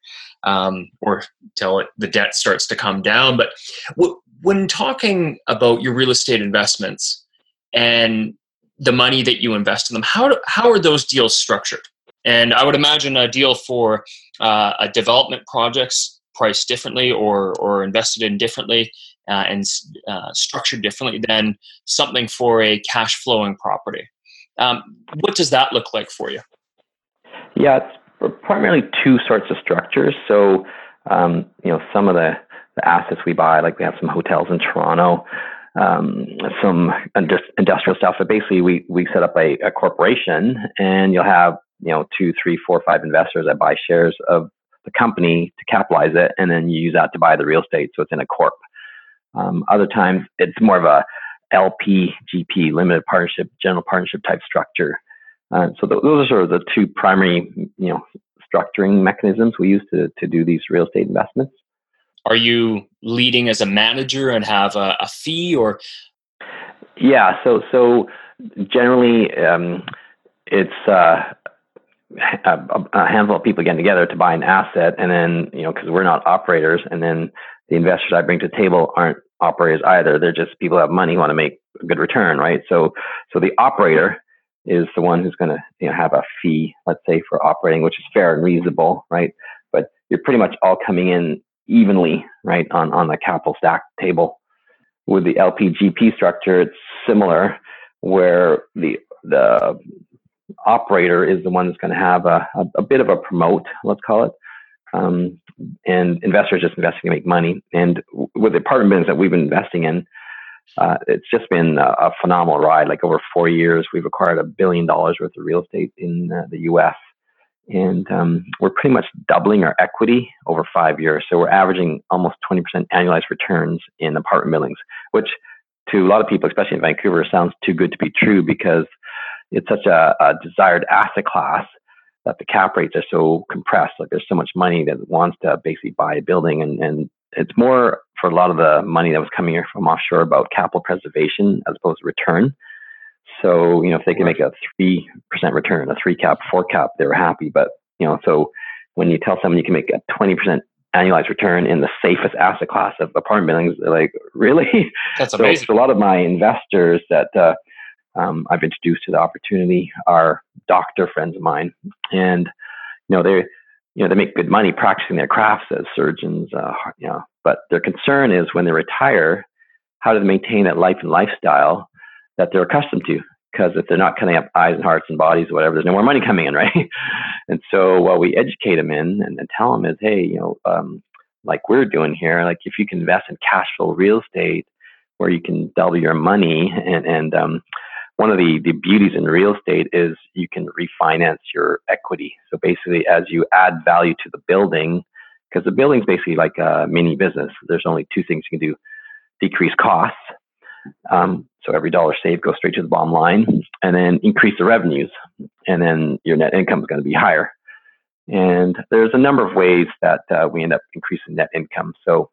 Speaker 1: um, or until it, the debt starts to come down but w- when talking about your real estate investments and the money that you invest in them. How, do, how are those deals structured? And I would imagine a deal for uh, a development projects priced differently or, or invested in differently uh, and uh, structured differently than something for a cash flowing property. Um, what does that look like for you?
Speaker 2: Yeah, it's primarily two sorts of structures. So, um, you know, some of the, the assets we buy, like we have some hotels in Toronto, um, some industrial stuff. But basically, we we set up a, a, corporation, and you'll have you know two, three, four, five investors that buy shares of the company to capitalize it, and then you use that to buy the real estate. So it's in a corp. Um, other times, it's more of a LP, GP, limited partnership, general partnership type structure. Uh, so th- those are sort of the two primary, you know, structuring mechanisms we use to to do these real estate investments.
Speaker 1: Are you leading as a manager and have a, a fee or?
Speaker 2: Yeah, so so generally um, it's uh, a, a, handful of people getting together to buy an asset, and then you know because we're not operators, and then the investors I bring to the table aren't operators either. They're just people who have money who want to make a good return, right? So so the operator is the one who's going to you know, have a fee, let's say, for operating, which is fair and reasonable, right? But you're pretty much all coming in evenly, right, on, on the capital stack table. With the LPGP structure, it's similar, where the the operator is the one that's going to have a, a, a, bit of a promote, let's call it, um, and investors just investing to make money. And with the apartment business that we've been investing in, uh, it's just been a, a, phenomenal ride. Like over four years, we've acquired a billion dollars worth of real estate in uh, the U.S. and um, we're pretty much doubling our equity over five years. So we're averaging almost 20% annualized returns in apartment buildings, which to a lot of people, especially in Vancouver, sounds too good to be true because it's such a, a desired asset class that the cap rates are so compressed. Like there's so much money that wants to basically buy a building, and, and it's more for a lot of the money that was coming here from offshore about capital preservation as opposed to return. So, you know, if they can make a 3% return, a three cap, four cap, they're happy. But, you know, so when you tell someone you can make a 20% annualized return in the safest asset class of apartment buildings, they're like, really?
Speaker 1: That's amazing.
Speaker 2: So, a lot of my investors that uh, um, I've introduced to the opportunity are doctor friends of mine. And, you know, they you know, they make good money practicing their crafts as surgeons, uh, you know, but their concern is when they retire, how do they maintain that life and lifestyle that they're accustomed to. Because if they're not cutting up eyes and hearts and bodies or whatever, there's no more money coming in, right? and so what we educate them in and, and tell them is, hey, you know, um, like we're doing here, like if you can invest in cash flow real estate where you can double your money and, and um, one of the, the beauties in real estate is you can refinance your equity. So basically, as you add value to the building, because the building's basically like a mini business, there's only two things you can do decrease costs um, so every dollar saved goes straight to the bottom line, and then increase the revenues, and then your net income is going to be higher. And there's a number of ways that uh, we end up increasing net income. So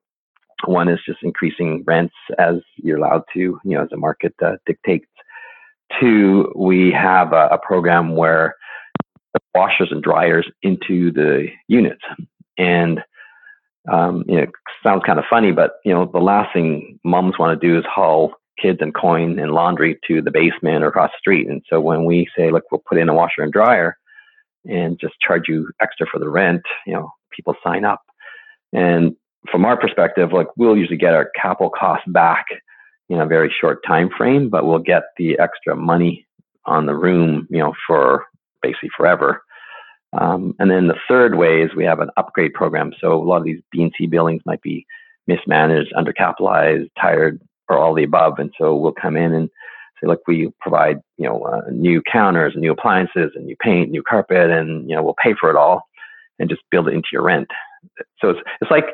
Speaker 2: one is just increasing rents as you're allowed to, you know, as the market uh, dictates. Two, we have a, a program where washers and dryers into the units, and um, you know, sounds kind of funny, but you know, the last thing moms want to do is haul kids and coin and laundry to the basement or across the street. And so when we say, look, we'll put in a washer and dryer and just charge you extra for the rent, you know, people sign up. And from our perspective, like we'll usually get our capital costs back in a very short time frame, but we'll get the extra money on the room, you know, for basically forever. Um, and then the third way is we have an upgrade program. So a lot of these B and C buildings might be mismanaged, undercapitalized, tired, or all the above. And so we'll come in and say, look, we provide, you know, uh, new counters and new appliances and new paint, new carpet, and, you know, we'll pay for it all and just build it into your rent. So it's, it's like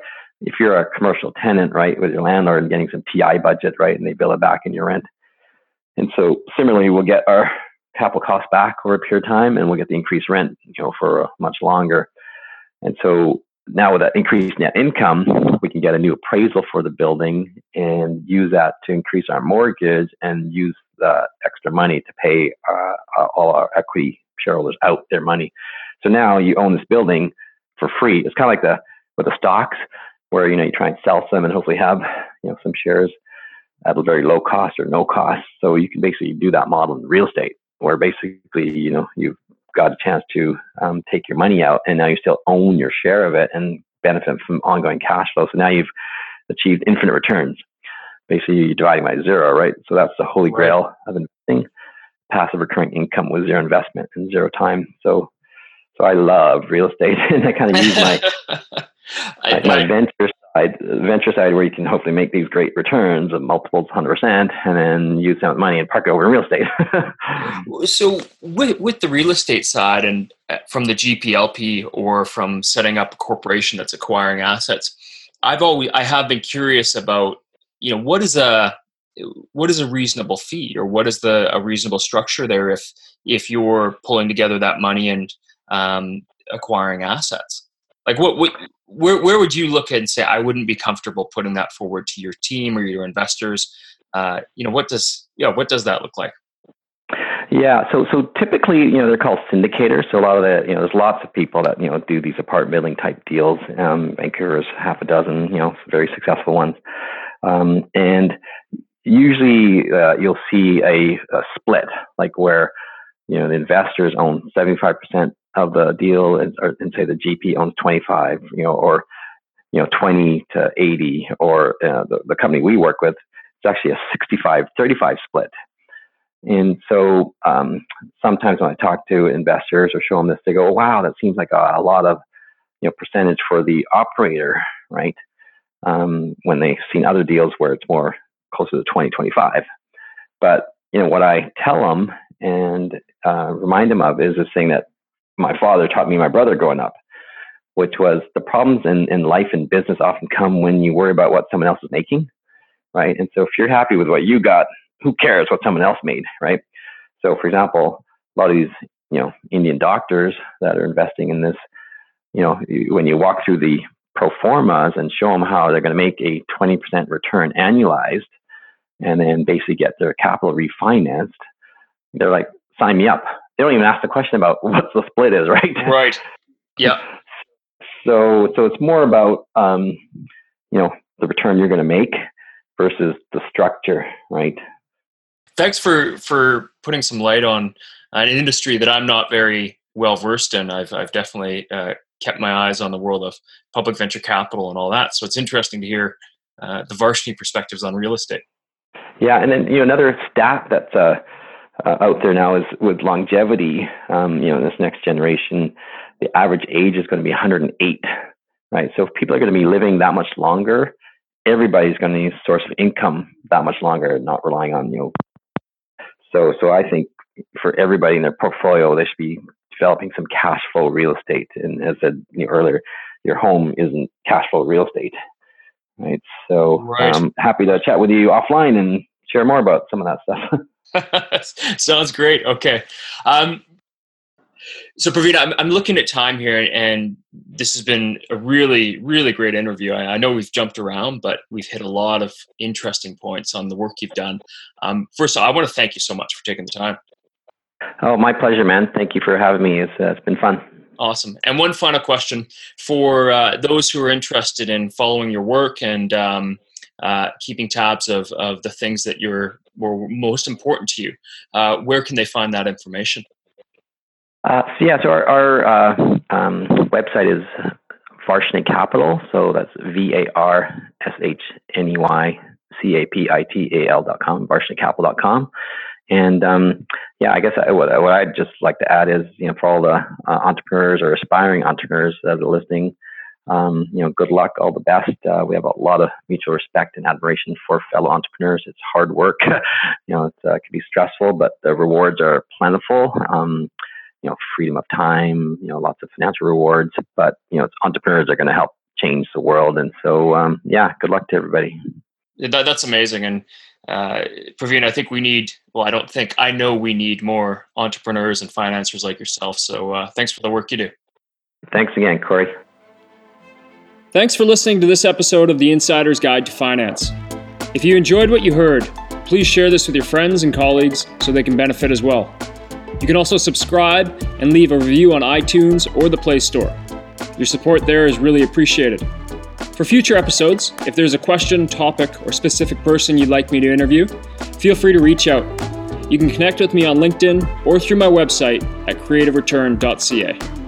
Speaker 2: if you're a commercial tenant, right, with your landlord and getting some TI budget, right, and they bill it back in your rent. And so similarly, we'll get our capital costs back over a period of time and we'll get the increased rent, you know, for much longer. And so now with that increased net income, we can get a new appraisal for the building and use that to increase our mortgage and use the extra money to pay uh, uh, all our equity shareholders out their money. So now you own this building for free. It's kind of like the with the stocks where you know you try and sell some and hopefully have you know some shares at a very low cost or no cost. So you can basically do that model in real estate where basically you know you've got a chance to um, take your money out and now you still own your share of it and benefit from ongoing cash flow. So now you've achieved infinite returns. Basically, you're dividing by zero, right? So that's the holy grail right. of investing. Passive recurring income with zero investment and zero time. So, so I love real estate, and I kind of use my I, my, my side, venture side, where you can hopefully make these great returns of multiples, hundred percent, and then use that money and park it over in real estate.
Speaker 1: so, with with the real estate side, and uh, from the GPLP or from setting up a corporation that's acquiring assets, I've always I have been curious about you know what is a what is a reasonable fee or what is the a reasonable structure there if if you're pulling together that money and um, acquiring assets like what, what where where would you look at and say I wouldn't be comfortable putting that forward to your team or your investors? Uh, you know, what does yeah, what does that look like?
Speaker 2: Yeah, so so typically, you know, they're called syndicators. So a lot of the, you know, there's lots of people that you know do these apartment building type deals. Um, Vancouver's half a dozen, you know, very successful ones, um, and usually uh, you'll see a, a split, like where you know the investors own 75 percent of the deal and, or, and say the GP owns 25, you know, or, you know, 20 to 80, or uh, the, the company we work with, it's actually a 65 35 split. And so um, sometimes when I talk to investors or show them this, they go, wow, that seems like a, a lot of, you know, percentage for the operator, right? Um, when they've seen other deals where it's more closer to 20, 25. But, you know, what I tell them and uh, remind them of is this thing that my father taught me, my brother growing up, which was the problems in, in life and business often come when you worry about what someone else is making, right? And so if you're happy with what you got, who cares what someone else made, right? So, for example, a lot of these, you know, Indian doctors that are investing in this, you know, when you walk through the pro formas and show them how they're going to make a 20% return annualized and then basically get their capital refinanced, they're like, sign me up. They don't even ask the question about what the split is, right?
Speaker 1: Right. Yeah.
Speaker 2: so, so it's more about, um, you know, the return you're going to make versus the structure, right?
Speaker 1: Thanks for for putting some light on an industry that I'm not very well versed in. I've I've definitely uh, kept my eyes on the world of public venture capital and all that. So it's interesting to hear uh, the Varshney perspectives on real estate.
Speaker 2: Yeah, and then you know another stat that's uh, uh, out there now is with longevity. Um, you know, this next generation, the average age is going to be 108. Right. So if people are going to be living that much longer, everybody's going to need a source of income that much longer, not relying on you know. So so I think for everybody in their portfolio, they should be developing some cash flow real estate. And as I said you know, earlier, your home isn't cash flow real estate. Right. So right. I'm happy to chat with you offline and share more about some of that
Speaker 1: stuff. Sounds great. Okay. Um, so Praveen, I'm, I'm looking at time here and this has been a really, really great interview. I, I, know we've jumped around, but we've hit a lot of interesting points on the work you've done. Um, first of all, I want to thank you so much for taking the time.
Speaker 2: Oh, my pleasure, man. Thank you for having me. It's, uh, it's been fun.
Speaker 1: Awesome. And one final question for uh, those who are interested in following your work and um, uh, keeping tabs of, of the things that you're were most important to you. Uh, where can they find that information?
Speaker 2: Uh, so yeah, so our, our uh, um, website is Varshney Capital. So that's V A R S H N E Y C A P I T A L dot com, varshneycapital dot com. And um, yeah, I guess I, what, what I'd just like to add is, you know, for all the uh, entrepreneurs or aspiring entrepreneurs that are listening, um, you know, good luck, all the best. Uh, we have a lot of mutual respect and admiration for fellow entrepreneurs. It's hard work, you know, it uh, can be stressful, but the rewards are plentiful. Um, you know, freedom of time, you know, lots of financial rewards, but you know, entrepreneurs are going to help change the world. And so, um, yeah, good luck to everybody.
Speaker 1: That, that's amazing. And uh, Praveen, I think we need, well, I don't think, I know we need more entrepreneurs and financiers like yourself. So uh, thanks for the work you do.
Speaker 2: Thanks again, Cory.
Speaker 1: Thanks for listening to this episode of The Insider's Guide to Finance. If you enjoyed what you heard, please share this with your friends and colleagues so they can benefit as well. You can also subscribe and leave a review on iTunes or the Play Store. Your support there is really appreciated. For future episodes, if there's a question, topic, or specific person you'd like me to interview, feel free to reach out. You can connect with me on LinkedIn or through my website at creativereturn.ca.